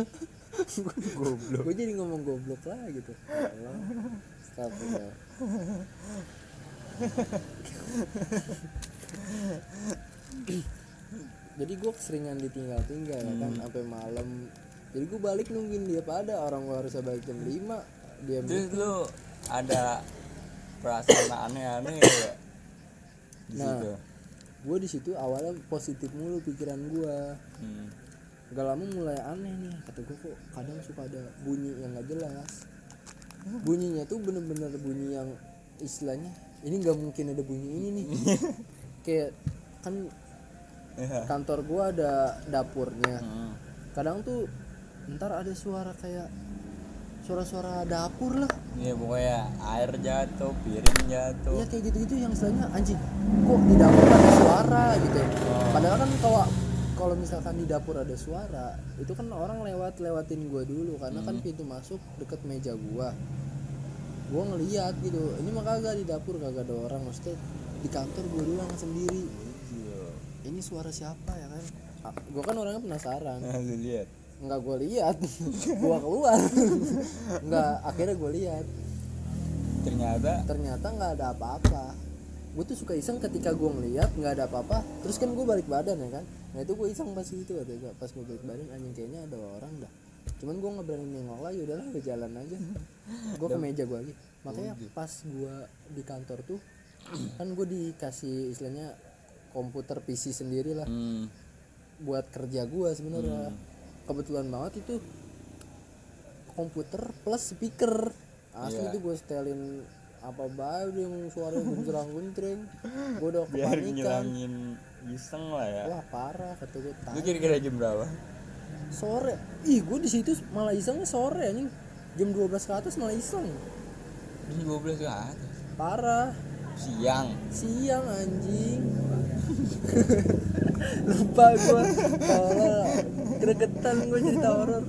goblok. Gue jadi ngomong goblok lah gitu. Allah. Astagfirullah. Jadi gue keseringan ditinggal-tinggal ya kan sampai malam. Jadi gue balik nungguin dia pada orang gue harusnya balik jam 5 dia terus lu ada perasaan aneh-aneh ya? Di Nah. situ. gue di situ awalnya positif mulu pikiran gue hmm. gak lama mulai aneh nih kata gue kok kadang suka ada bunyi yang gak jelas? Bunyinya tuh bener-bener bunyi yang istilahnya ini nggak mungkin ada bunyi ini nih. Kayak kan Ya. kantor gua ada dapurnya. Hmm. kadang tuh ntar ada suara kayak suara-suara dapur lah. Iya pokoknya air jatuh, piring jatuh. Iya kayak gitu-gitu yang istilahnya anjing kok di dapur ada suara? gitu. Padahal kan kalau kalau misalkan di dapur ada suara itu kan orang lewat lewatin gua dulu. Karena kan pintu masuk deket meja gua gua ngeliat gitu. Ini mah kagak di dapur kagak ada orang. Maksudnya di kantor gua doang sendiri. Iya. ini suara siapa ya kan? Ah, gua kan orangnya penasaran. Nah, lihat. nggak gue lihat gua keluar. Nggak akhirnya gue lihat Ternyata? Ternyata nggak ada apa-apa. Gue tuh suka iseng ketika gue ngeliat nggak ada apa-apa. Terus kan gue balik badan ya kan? Nah itu gue iseng pas itu gue pas gue balik badan anjing kayaknya ada orang dah. Cuman gue nggak berani nengok lagi udahlah gue jalan aja gue ke meja gue lagi. Makanya pas gue di kantor tuh kan gue dikasih istilahnya komputer PC sendiri lah hmm, buat kerja gue sebenarnya. Kebetulan banget itu komputer plus speaker. Asli Iya. itu gue setelin apa baik yang suaranya guncerang guncring gue udah biar kepanikan. ngilangin iseng lah ya. wah parah kata gue kira-kira jam berapa? sore. Ih gue di situ malah isengnya sore anjing jam 12 ke atas malah iseng. Jam 12 ke atas. parah. Siang. siang anjing. Lupa gue kalau gregetan gue cerita horor.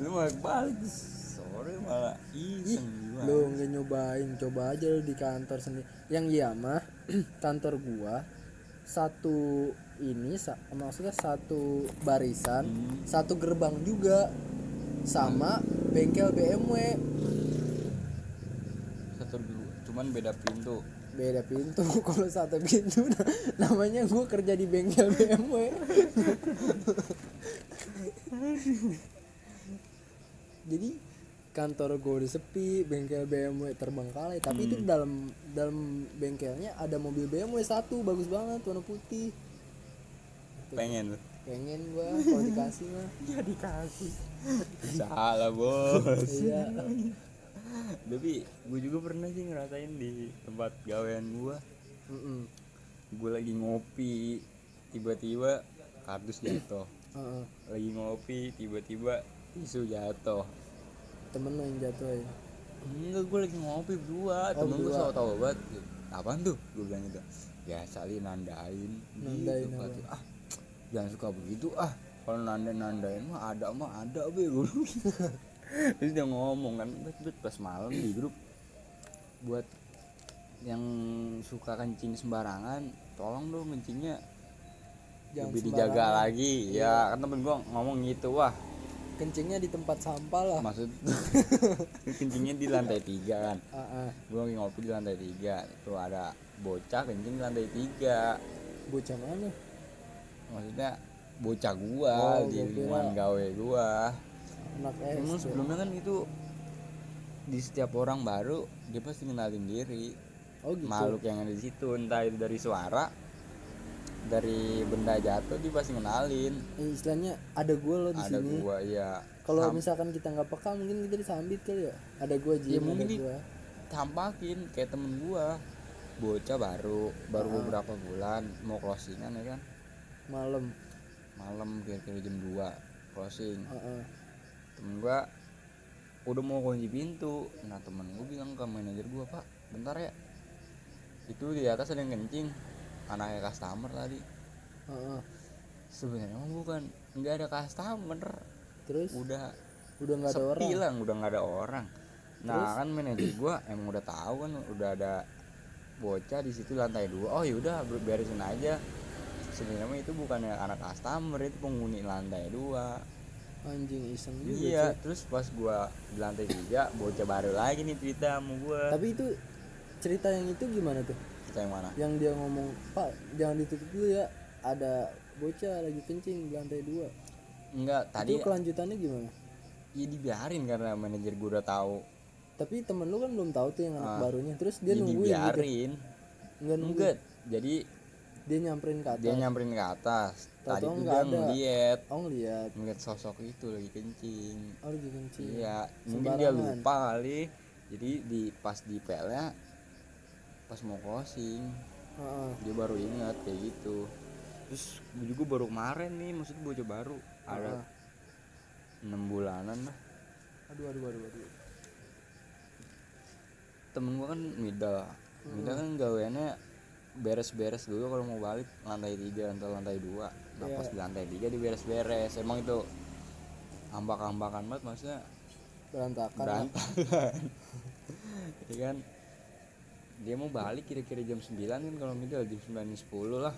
Lu mau balik sore malah iseng gimana? lu nggak nyobain. Coba aja lu di kantor sendiri. Yang iya mah kantor gua satu ini sa- maksudnya satu barisan Hmm. satu gerbang juga sama bengkel BMW Satu dulu, cuman beda pintu. beda pintu kalau satu pintu namanya gua kerja di bengkel BMW jadi kantor gue udah sepi bengkel BMW terbengkalai tapi Hmm. itu dalam dalam bengkelnya ada mobil BMW satu bagus banget warna putih. Pengen. Lu pengen gua kalau dikasih mah. Ya dikasih. Salah bos. Iya. Tapi gue juga pernah sih ngerasain di tempat gawean gue Mm-mm. gue lagi ngopi tiba-tiba kardus jatuh. Heeh. lagi ngopi tiba-tiba tisu jatuh temen lo yang jatuh ya enggak gue lagi ngopi berdua. Oh, temen gue so tau banget apaan tuh? Gue bilang gitu. Biasa li nandain. Nandain gitu, apa? ah jangan suka begitu. Ah kalau nandain nandain mah ada mah ada be. Gue gitu. terus dia ngomong kan bet, bet, pas malam di grup buat yang suka kencing sembarangan tolong dong kencingnya. Jangan lebih dijaga lagi. Ya kan temen gue ngomong gitu wah kencingnya di tempat sampah lah. Maksud kencingnya di lantai tiga kan? Ah. gue lagi ngopi di lantai tiga. Itu ada bocah kencing di lantai tiga. Bocah mana? Maksudnya bocah gua Oh, di lingkungan gawe gua. Anak emang sebelumnya kan itu di setiap orang baru dia pasti kenalin diri. Oh gitu. Makhluk yang ada di situ entah itu dari suara dari benda jatuh dia pasti kenalin Eh, istilahnya ada gue lo di ada sini. gua iya. Kalau misalkan kita nggak peka mungkin kita disambit kali ya. Ada gue ya Jim mungkin ada gue tampakin kayak temen gua. Bocah baru baru Ah. beberapa bulan mau closingan ya kan? Malam. Malam kira-kira jam 2 closing. Ah, ah. temen gua udah mau kunci pintu. Nah temen gua bilang ke manajer gua pak bentar ya. Itu di atas ada yang kencing anaknya customer tadi. Ah, ah. sebenarnya bukan nggak ada customer. Terus? Udah udah nggak ada orang? lah udah nggak ada orang. Nah kan manajer gua emang udah tahu kan udah ada bocah di situ lantai dua. Oh yaudah ber- beresin aja. Sebenarnya mah itu bukan anak customer itu penghuni lantai dua. Anjing iseng juga iya cuy. terus pas gua di lantai tiga bocah baru lagi nih cerita sama gua. Tapi itu cerita yang itu gimana tuh kita yang mana? Yang dia ngomong pak jangan ditutup dulu ya ada bocah lagi kencing di lantai dua. Enggak tadi itu kelanjutannya gimana? Ya dibiarin karena manajer gua udah tahu. Tapi temen lu kan belum tahu tuh yang anak Ah. barunya terus dia ya nungguin gitu? dibiarin. Nunggu enggak jadi dia nyamperin ke atas? dia nyamperin ke atas. Tadi tuh dia ngeliat. Oh ngeliat. Ngeliat sosok itu lagi kencing. Oh lagi kencing. Iya mungkin dia lupa kali. Jadi di pas di PL nya pas mau closing. Heeh. dia baru ingat kayak gitu. Terus gue juga baru kemarin nih maksud bocah baru. Ada enam bulanan lah. Aduh aduh aduh aduh. Temen gua kan middle. Middle kan gaweannya beres-beres dulu kalau mau balik lantai tiga atau lantai dua. Nah Iya. pas di lantai tiga di beres-beres emang itu ambak-ambakan banget maksudnya berantakan berantakan. Ya kan dia mau balik kira-kira jam 9 kan kalau middle jam 9 10 lah.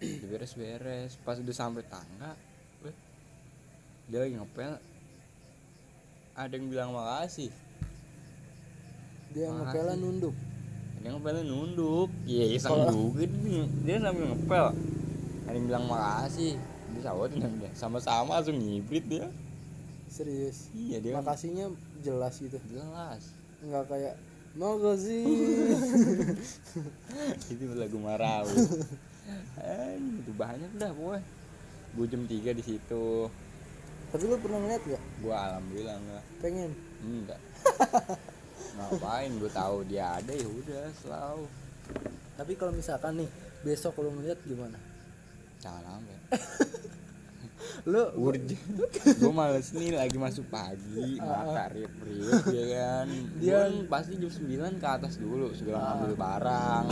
Diberes-beres pas udah sampai tangga weh, dia lagi ngepel. Ada yang bilang makasih. Dia ngepelnya nunduk? Dia ngepelnya nunduk. Iya iseng juga dia, sambil ngepel. Ada yang bilang makasih. Dia sawatin sama-sama langsung ngibrit dia. Serius? Iya dia kan makasihnya jelas gitu? Jelas. Nggak kayak makasih itu lagu Marawi. Eh itu banyak dah boy. Gue jam 3 di situ. Tapi lu pernah ngeliat gak gue alhamdulillah enggak pengen? Enggak. Ngapain gue tahu dia ada ya udah selalu. Tapi kalau misalkan nih besok lu ngeliat gimana? Jangan sampai lu urgent gue males nih lagi masuk pagi mata riap riap ya kan? Dia pasti jam 9 ke atas dulu segala ngambil barang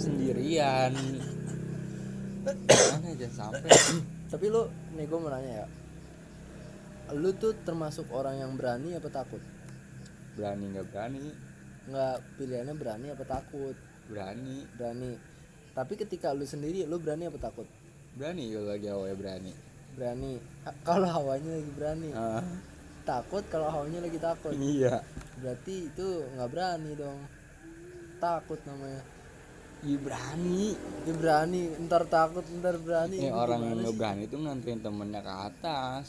sendirian. Mana aja sampai? Tapi lu nih gue mau nanya ya. Lu tuh termasuk orang yang berani apa takut? Berani nggak berani. Nggak pilihannya berani apa takut? Berani. Berani. Tapi ketika lu sendiri lu berani apa takut berani kalau lagi awalnya berani. Berani. Kalau hawanya lagi berani. Ah, takut kalau hawanya lagi takut. Iya. Berarti itu nggak berani dong. Takut namanya. Iya berani. Dia berani. Ntar takut ntar berani. Ini orang yang nggak berani itu nganterin temennya ke atas.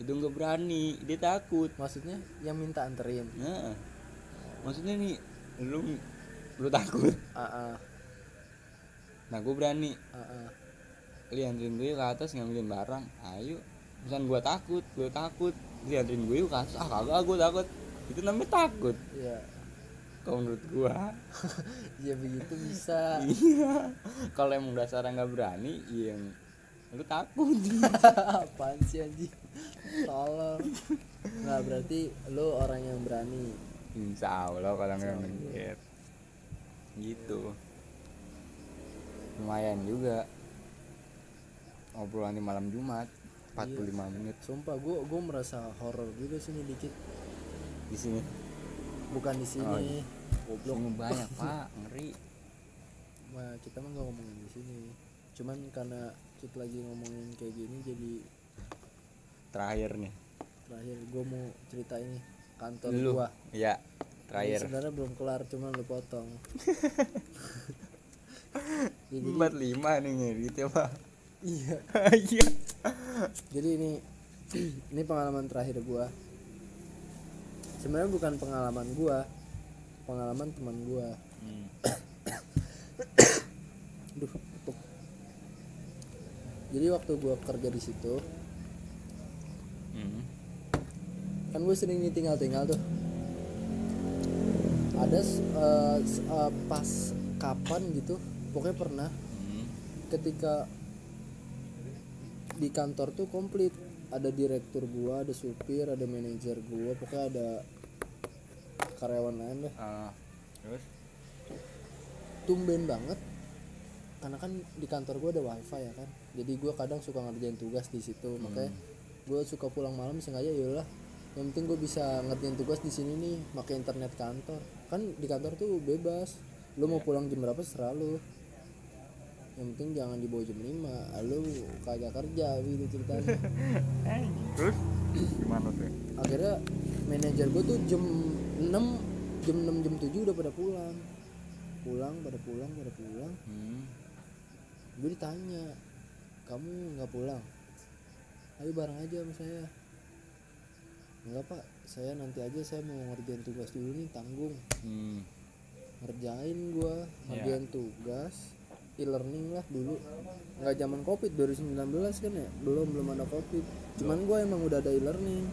Itu nggak berani. Dia takut. Maksudnya yang minta anterin? Nah maksudnya nih lu lu takut? Ah ah. Nah gue berani. Ah, ah. Lu anterin gue ke atas ngambilin barang. Ayo misalnya gue takut gue takut. Lu anterin gue ke atas. Ah kagak gue takut. Itu namanya takut. Iya. Kalau menurut gue ya begitu bisa. Iya. Kalau emang dasarnya nggak berani iya lu takut. Apaan sih anjing? Tolong. Nggak berarti lu orang yang berani. Insya Allah kalau nggak gitu. Lumayan juga obrolan di malam Jumat 45 menit. Sumpah gua gua merasa horor juga sini dikit. Di sini? Bukan di sini. Oh, iya. goblok. Banyak pak. Ngeri. Nah, kita mah nggak ngomongin di sini. Cuman karena kita lagi ngomongin kayak gini jadi terakhir nih. Terakhir gua mau cerita ini. Kantor lu. gua. Ya Ini terakhir. sebenarnya belum kelar cuman lu potong. Ya, jadi empat lima nih ngedit ya pak iya iya jadi ini ini pengalaman terakhir gua sebenarnya bukan pengalaman gua pengalaman teman gua Hmm. Duh, batuk. jadi waktu gua kerja di situ Hmm. kan gue sering nih tinggal-tinggal tuh ada s- eh, pas kapan gitu pokoknya pernah Hmm. ketika di kantor tuh komplit. Ada direktur gua ada supir ada manajer gua pokoknya ada karyawan lain deh. Ah, terus? Tumben banget. Karena kan di kantor gua ada wifi ya kan. Jadi gua kadang suka ngerjain tugas di situ. Makanya gua suka pulang malam sengaja yaudah yang penting gue bisa ngerjain tugas di sini nih pakai internet kantor. Kan di kantor tuh bebas. Lu mau pulang jam berapa serah lu yang penting jangan dibawa jam 5 lu kagak kerja gitu ceritanya. Terus? Gimana tuh? Akhirnya manajer gue tuh jam 6 jam 6 jam 7 udah pada pulang. Pulang pada pulang pada pulang. Hmm. gue ditanya kamu nggak pulang? Ayo bareng aja sama saya. Enggak pak. Saya nanti aja saya mau ngerjain tugas dulu nih tanggung. Hmm. ngerjain gua ngerjain tugas e-learning lah dulu. Nggak zaman covid 2019 kan ya? Belum belum ada covid. Cuman gua emang udah ada e-learning.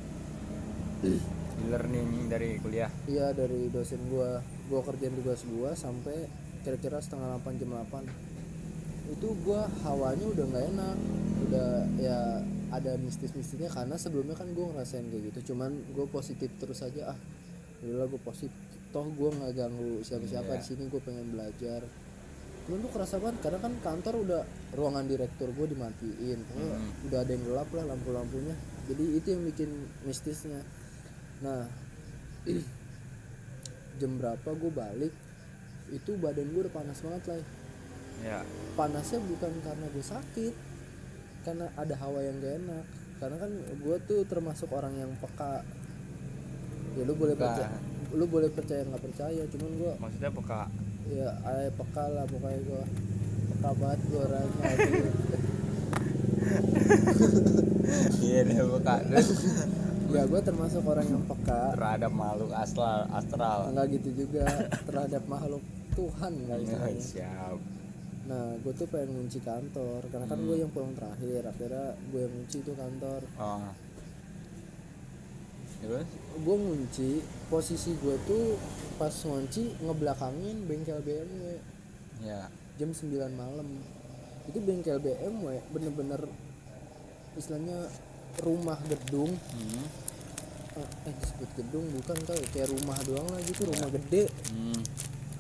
Learning dari kuliah? Iya dari dosen gua. Gua kerjain tugas gua sampai kira-kira setengah 8 jam 8 itu gua hawanya udah nggak enak. Udah ya ada mistis-mistisnya karena sebelumnya kan gua ngerasain kayak gitu. Cuman gua positif terus aja. Ah udah gua positif. Toh gua nggak ganggu siapa-siapa Iya. di sini gua pengen belajar cuman tuh kerasa banget karena kan kantor udah ruangan direktur gua dimatiin. Hmm. udah ada yang gelap lah lampu-lampunya. Jadi itu yang bikin mistisnya. Nah jam berapa gue balik itu badan gue udah panas banget lah ya. Panasnya bukan karena gue sakit karena ada hawa yang gak enak. Karena kan gue tuh termasuk orang yang peka. Ya lu boleh percaya lu boleh percaya nggak percaya cuman gue maksudnya peka ya ay peka lah pokoknya gue peka banget gue orangnya iya deh peka. Ya gue termasuk orang yang peka. Terhadap makhluk astral astral. Nggak gitu juga. Terhadap makhluk Tuhan nggak Ya, istilahnya siap. Nah, gue tuh pengen ngunci kantor. Karena kan gue yang pulang terakhir. Akhirnya gue yang ngunci itu kantor. oh terus Gue ngunci, posisi gue tuh pas ngunci ngebelakangin bengkel BMW ya jam 9 malam. Itu bengkel BMW bener-bener istilahnya rumah gedung. hmm. Eh, eh disebut gedung bukan kali kayak rumah doang lah gitu, rumah gede. Hmm.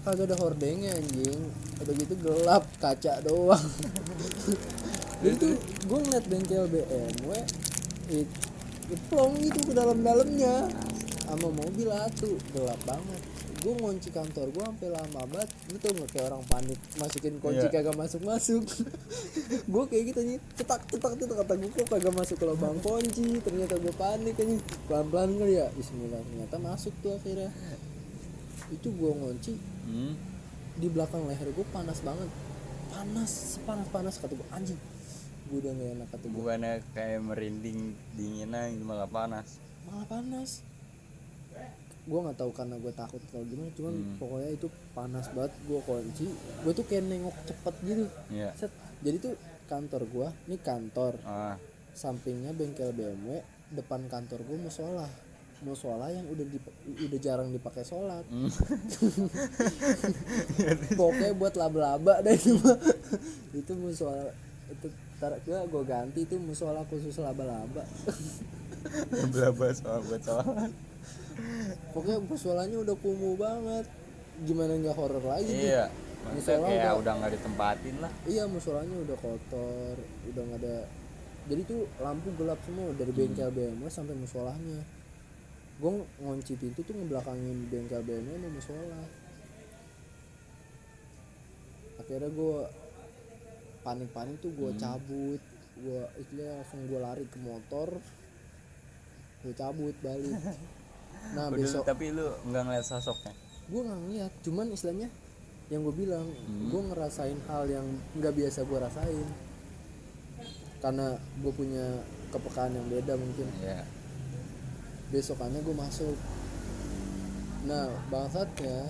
Kagak ada hordengnya anjing. Udah gitu gelap, kaca doang. Tuh gue ngeliat bengkel BMW it, plong gitu ke dalam-dalamnya sama mobil atuh gelap banget. Gue ngunci kantor gue sampai lama banget. Lu tau nggak kayak orang panik masukin kunci Iya. kagak masuk masuk gue kayak gitu nih cetak cetak cetak kata gue kok kagak masuk ke lubang kunci? Ternyata gue panik aja pelan pelan kali ya. Bismillah ternyata masuk tuh akhirnya. Itu gue ngunci. Hmm. di belakang leher gue panas banget. Panas sepanas panas kata gue anjing gue udah gak enak kata gue bukannya kayak merinding dinginan gitu malah panas. Malah panas. Gue nggak tahu karena gue takut atau gimana cuman Hmm. pokoknya itu panas banget. Gue kunci gue tuh kayak nengok cepet gitu. Iya. Set. jadi tuh kantor gue ini kantor. Ah. Sampingnya bengkel BMW depan kantor gue musola musola yang udah dip- udah jarang dipakai sholat. Hmm. pokoknya buat laba-laba deh itu itu musola itu tar gue gue ganti itu musola khusus laba-laba. Berapa soal buat soal. Pokoknya musolanya udah kumuh banget. Gimana nggak horor lagi tuh? Iya maksudnya Musola kayak udah- udah nggak ditempatin lah. Iya musolanya udah kotor udah nggak ada jadi tuh lampu gelap semua dari bengkel BMW sampai musolanya gue ngunci pintu tuh ngebelakangin bengkel BMW sama musola. Akhirnya gue panik-panik tuh gue cabut. Gue istilahnya langsung gue lari ke motor gue cabut balik. Nah Udah, besok tapi lu nggak ngeliat sosoknya gue nggak ngeliat cuman istilahnya yang gue bilang gue ngerasain hal yang nggak biasa gue rasain. Karena gue punya kepekaan yang beda mungkin. Iya. Besokannya gue masuk. Nah bangsatnya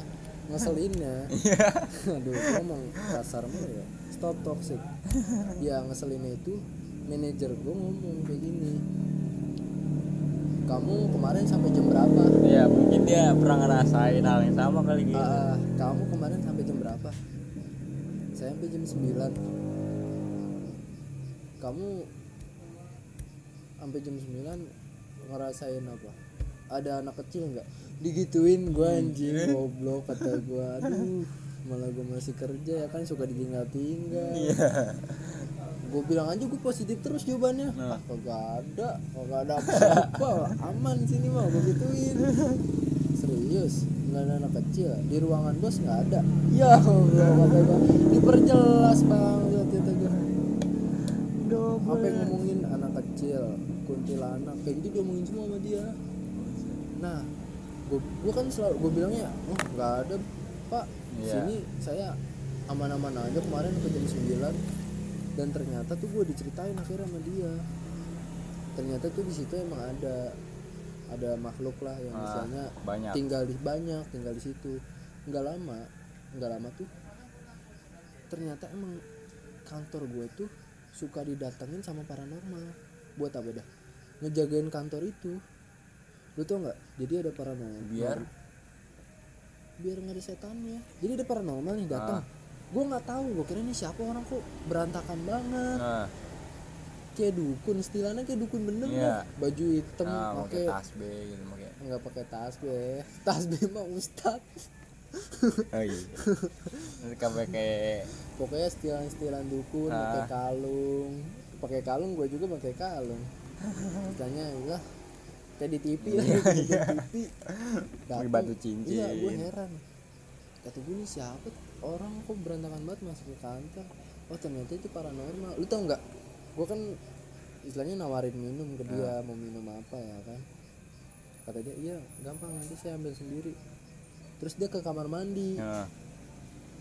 ngeselinnya. Aduh gue emang kasar mulu ya stop toxic ya ngeselinnya itu manajer gue ngomong kayak gini kamu kemarin sampai jam berapa iya mungkin dia pernah ngerasain hal yang sama kali gitu Ah, kamu kemarin sampai jam berapa? Saya sampai jam 9 Kamu sampai jam 9 ngerasain apa? Ada anak kecil nggak? Digituin gua anjing goblok kata gua. Aduh, malah gua masih kerja ya kan suka ditinggal-tinggal. iya Gue bilang aja gue positif terus jawabannya. Nah. Ah, kagak ada, kagak ada apa-apa. Aman sini mah gue gituin. Serius, nggak ada anak kecil. Di ruangan bos nggak ada. Ya Allah, kata. Diperjelas bang, kata gue. Apa yang ngomongin anak kecil, kuntilanak, kayak gitu diomongin semua sama dia. Nah, gue gua kan selalu gue bilangnya, oh nggak ada pak. Iya. Sini saya aman-aman aja kemarin ke jam 9 dan ternyata tuh gue diceritain akhirnya sama dia. Ternyata tuh di situ emang ada ada makhluk lah yang Ah, misalnya banyak. tinggal di banyak tinggal di situ. Nggak lama nggak lama tuh ternyata emang kantor gue tuh suka didatengin sama paranormal. Buat apa dah? Ngejagain kantor itu. Lu tau nggak? Jadi ada paranormal biar biar nggak ada setannya. Jadi ada paranormal nih datang. Ah. gue nggak tahu gue kira ini siapa orang kok berantakan banget. Nah kayak dukun istilahnya kayak dukun bener Iya. dah. baju hitam nah pakai tasbih gitu pakai nggak pakai tasbih tasbih mah ustad. Oh iya. Pakai pokoknya istilah-istilah dukun Ah. pakai kalung. Pakai kalung gue juga pakai kalung. Istilahnya lah kayak di TV lah kayak di TV Pakai batu cincin. iya gue heran. Kata gue ini siapa? Orang kok berantakan banget masuk ke kantor. Oh ternyata itu paranormal. Lu tau nggak? Gue kan istilahnya nawarin minum ke dia mau minum apa ya kan? Kata dia iya gampang nanti saya ambil sendiri. Terus dia ke kamar mandi. Nah,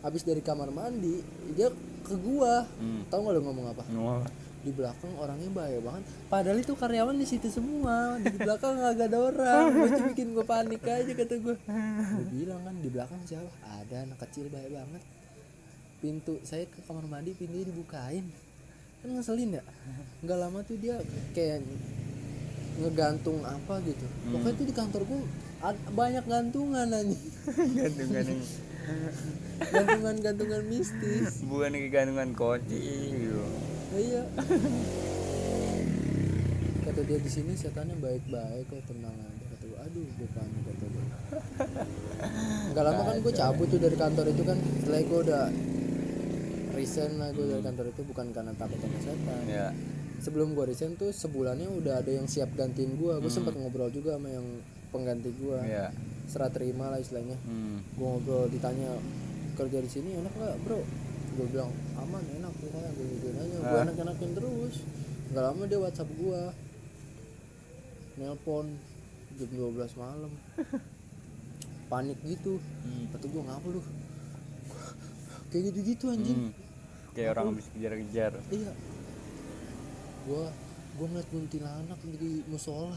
habis dari kamar mandi dia ke gua. Hmm. tahu nggak lu ngomong apa? Wah, di belakang orangnya bahaya banget. Padahal itu karyawan di situ semua. Di belakang nggak ada orang. Itu bikin gua panik aja kata gua. Gua bilang kan di belakang siapa? Ada anak kecil bahaya banget. Pintu saya ke kamar mandi pintunya dibukain. Kan ngeselin ya? Nggak lama tuh dia kayak ngegantung apa gitu. Pokoknya tuh di kantor ad- banyak gantungan aja gantungan. Yang gantungan-gantungan mistis. Bukan gantungan kunci gitu iya. Kata dia di sini setannya baik-baik kok tenang aja. Kata gue aduh gue panik kata gue nggak lama kan gue cabut tuh dari kantor itu kan. Setelah gue udah resign lah gue dari kantor itu bukan karena takut sama setan. Ya sebelum gue resign tuh sebulannya udah ada yang siap gantiin gue gue sempat ngobrol juga sama yang pengganti gue ya serah terima lah istilahnya. Hmm. gue ngobrol ditanya kerja di sini enak nggak bro gue bilang aman enak pokoknya. Gue gituin aja. Gue Ah. enak enakin terus. Nggak lama dia whatsapp gue nelpon jam 12 malam. Panik gitu. Hmm. kata gue ngapa lu? Kayak gitu gitu anjing. Hmm. kayak orang habis kejar-kejar. Iya. Gue gue ngeliat kuntilanak di musola.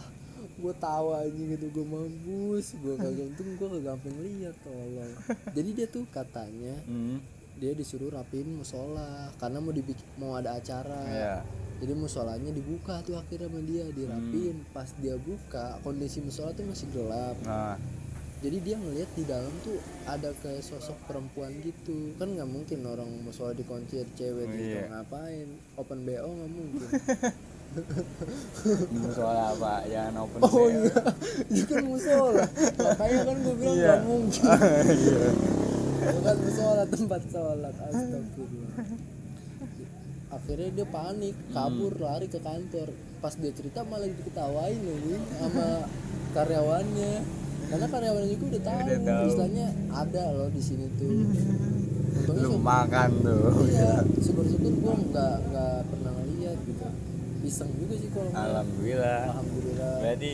Gue tawa aja gitu gue mampus. Gue kagak untung gue kagak gampang lihat tolong. Jadi dia tuh katanya Hmm. Dia disuruh rapiin musola karena mau dibikin mau ada acara. Iya. jadi musolanya dibuka tuh akhirnya sama dia dirapiin pas dia buka kondisi musola tuh masih gelap. Nah, jadi dia ngeliat di dalam tuh ada kayak sosok perempuan gitu. Kan nggak mungkin orang musola dikunci cewek Oh, gitu. iya. ngapain? Open bo nggak mungkin. Musola apa? Jangan open oh iya. Itu kan musola. Makanya kan gue bilang Iya. nggak mungkin Iya. itu kan musola tempat sholat astagfirullah akhirnya dia panik kabur Hmm. lari ke kantor pas dia cerita malah diketawain lagi sama karyawannya karena karyawannya juga udah tahu, Udah tahu. istilahnya ada loh di sini tuh untungnya Lu makan tuh. iya syukur-syukur gua nggak nggak pernah ngeliat gitu iseng juga sih kalau. Alhamdulillah. alhamdulillah Berarti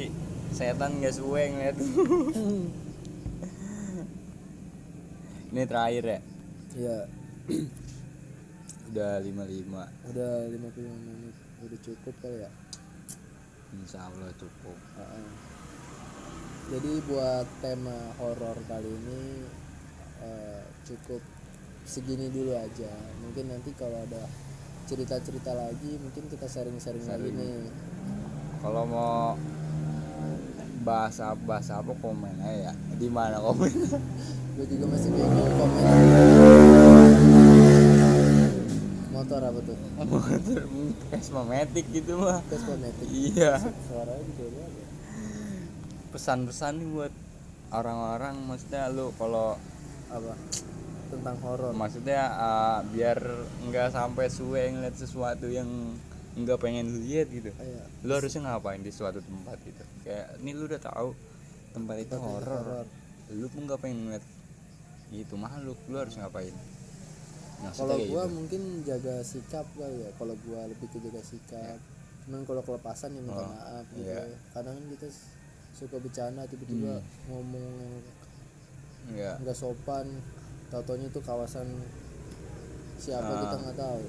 setan gak suwe ngeliat. Ini terakhir ya. ya Udah 55. udah 55 menit udah cukup kali ya Insya Allah cukup. Heeh. Jadi buat tema horor kali ini eh, cukup segini dulu aja. Mungkin nanti kalau ada cerita-cerita lagi mungkin kita sharing-sharing lagi nih. Kalau mau bahas apa bahas apa komen aja ya. Di mana komen? Gue juga masih komen. Motor apa tuh? Motor gitu mah. Vespa Matic. Iya. Suaranya juga. Pesan-pesan nih buat orang-orang maksudnya lu kalau Apa? Tentang horor. maksudnya uh, biar nggak sampai suwe ngeliat sesuatu yang nggak pengen lu lihat gitu Kayak lu harusnya ngapain di suatu tempat gitu kayak ini lu udah tahu tempat itu horor. lu pun nggak pengen ngeliat itu makhluk lu harus ngapain? Maksudnya kalau gua gitu. mungkin jaga sikap kali ya kalau gua lebih ke jaga sikap. Cuman kalau kelepasan ya minta Oh, maaf gitu. iya. kadang kan kita suka bercanda tiba-tiba ngomong yang Nggak. nggak sopan. Tau-taunya itu kawasan siapa Ah. kita nggak tahu.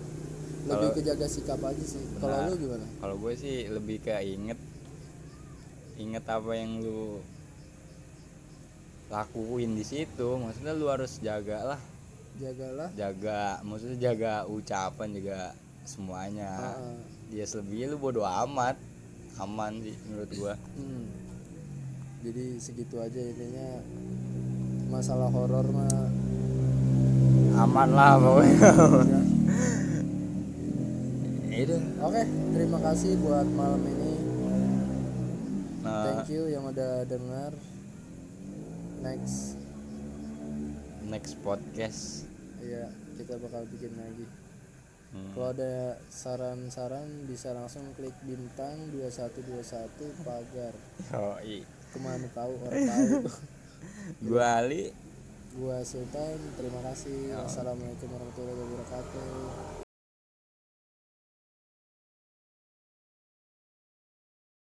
Lebih Kalau- ke jaga sikap aja sih. Kalau lu gimana? Kalau gue sih lebih ke inget inget apa yang lu lakuin di situ. Maksudnya lu harus jaga lah jagalah. Jaga maksudnya jaga ucapan jaga semuanya. Ah, ah. dia selebihnya lu bodo amat. Aman sih menurut gua. Hmm. jadi segitu aja intinya. Masalah horor mah. Aman lah pokoknya. Ya. itu oke terima kasih buat malam ini. Nah, thank you yang udah dengar next next podcast Iya, kita bakal bikin lagi. Hmm. Kalau ada saran-saran bisa langsung klik bintang 2121 pagar. Yoi. Ke mana tahu orang tahu. gua Ali Gua Sultan, terima kasih. Wassalamualaikum warahmatullahi wabarakatuh.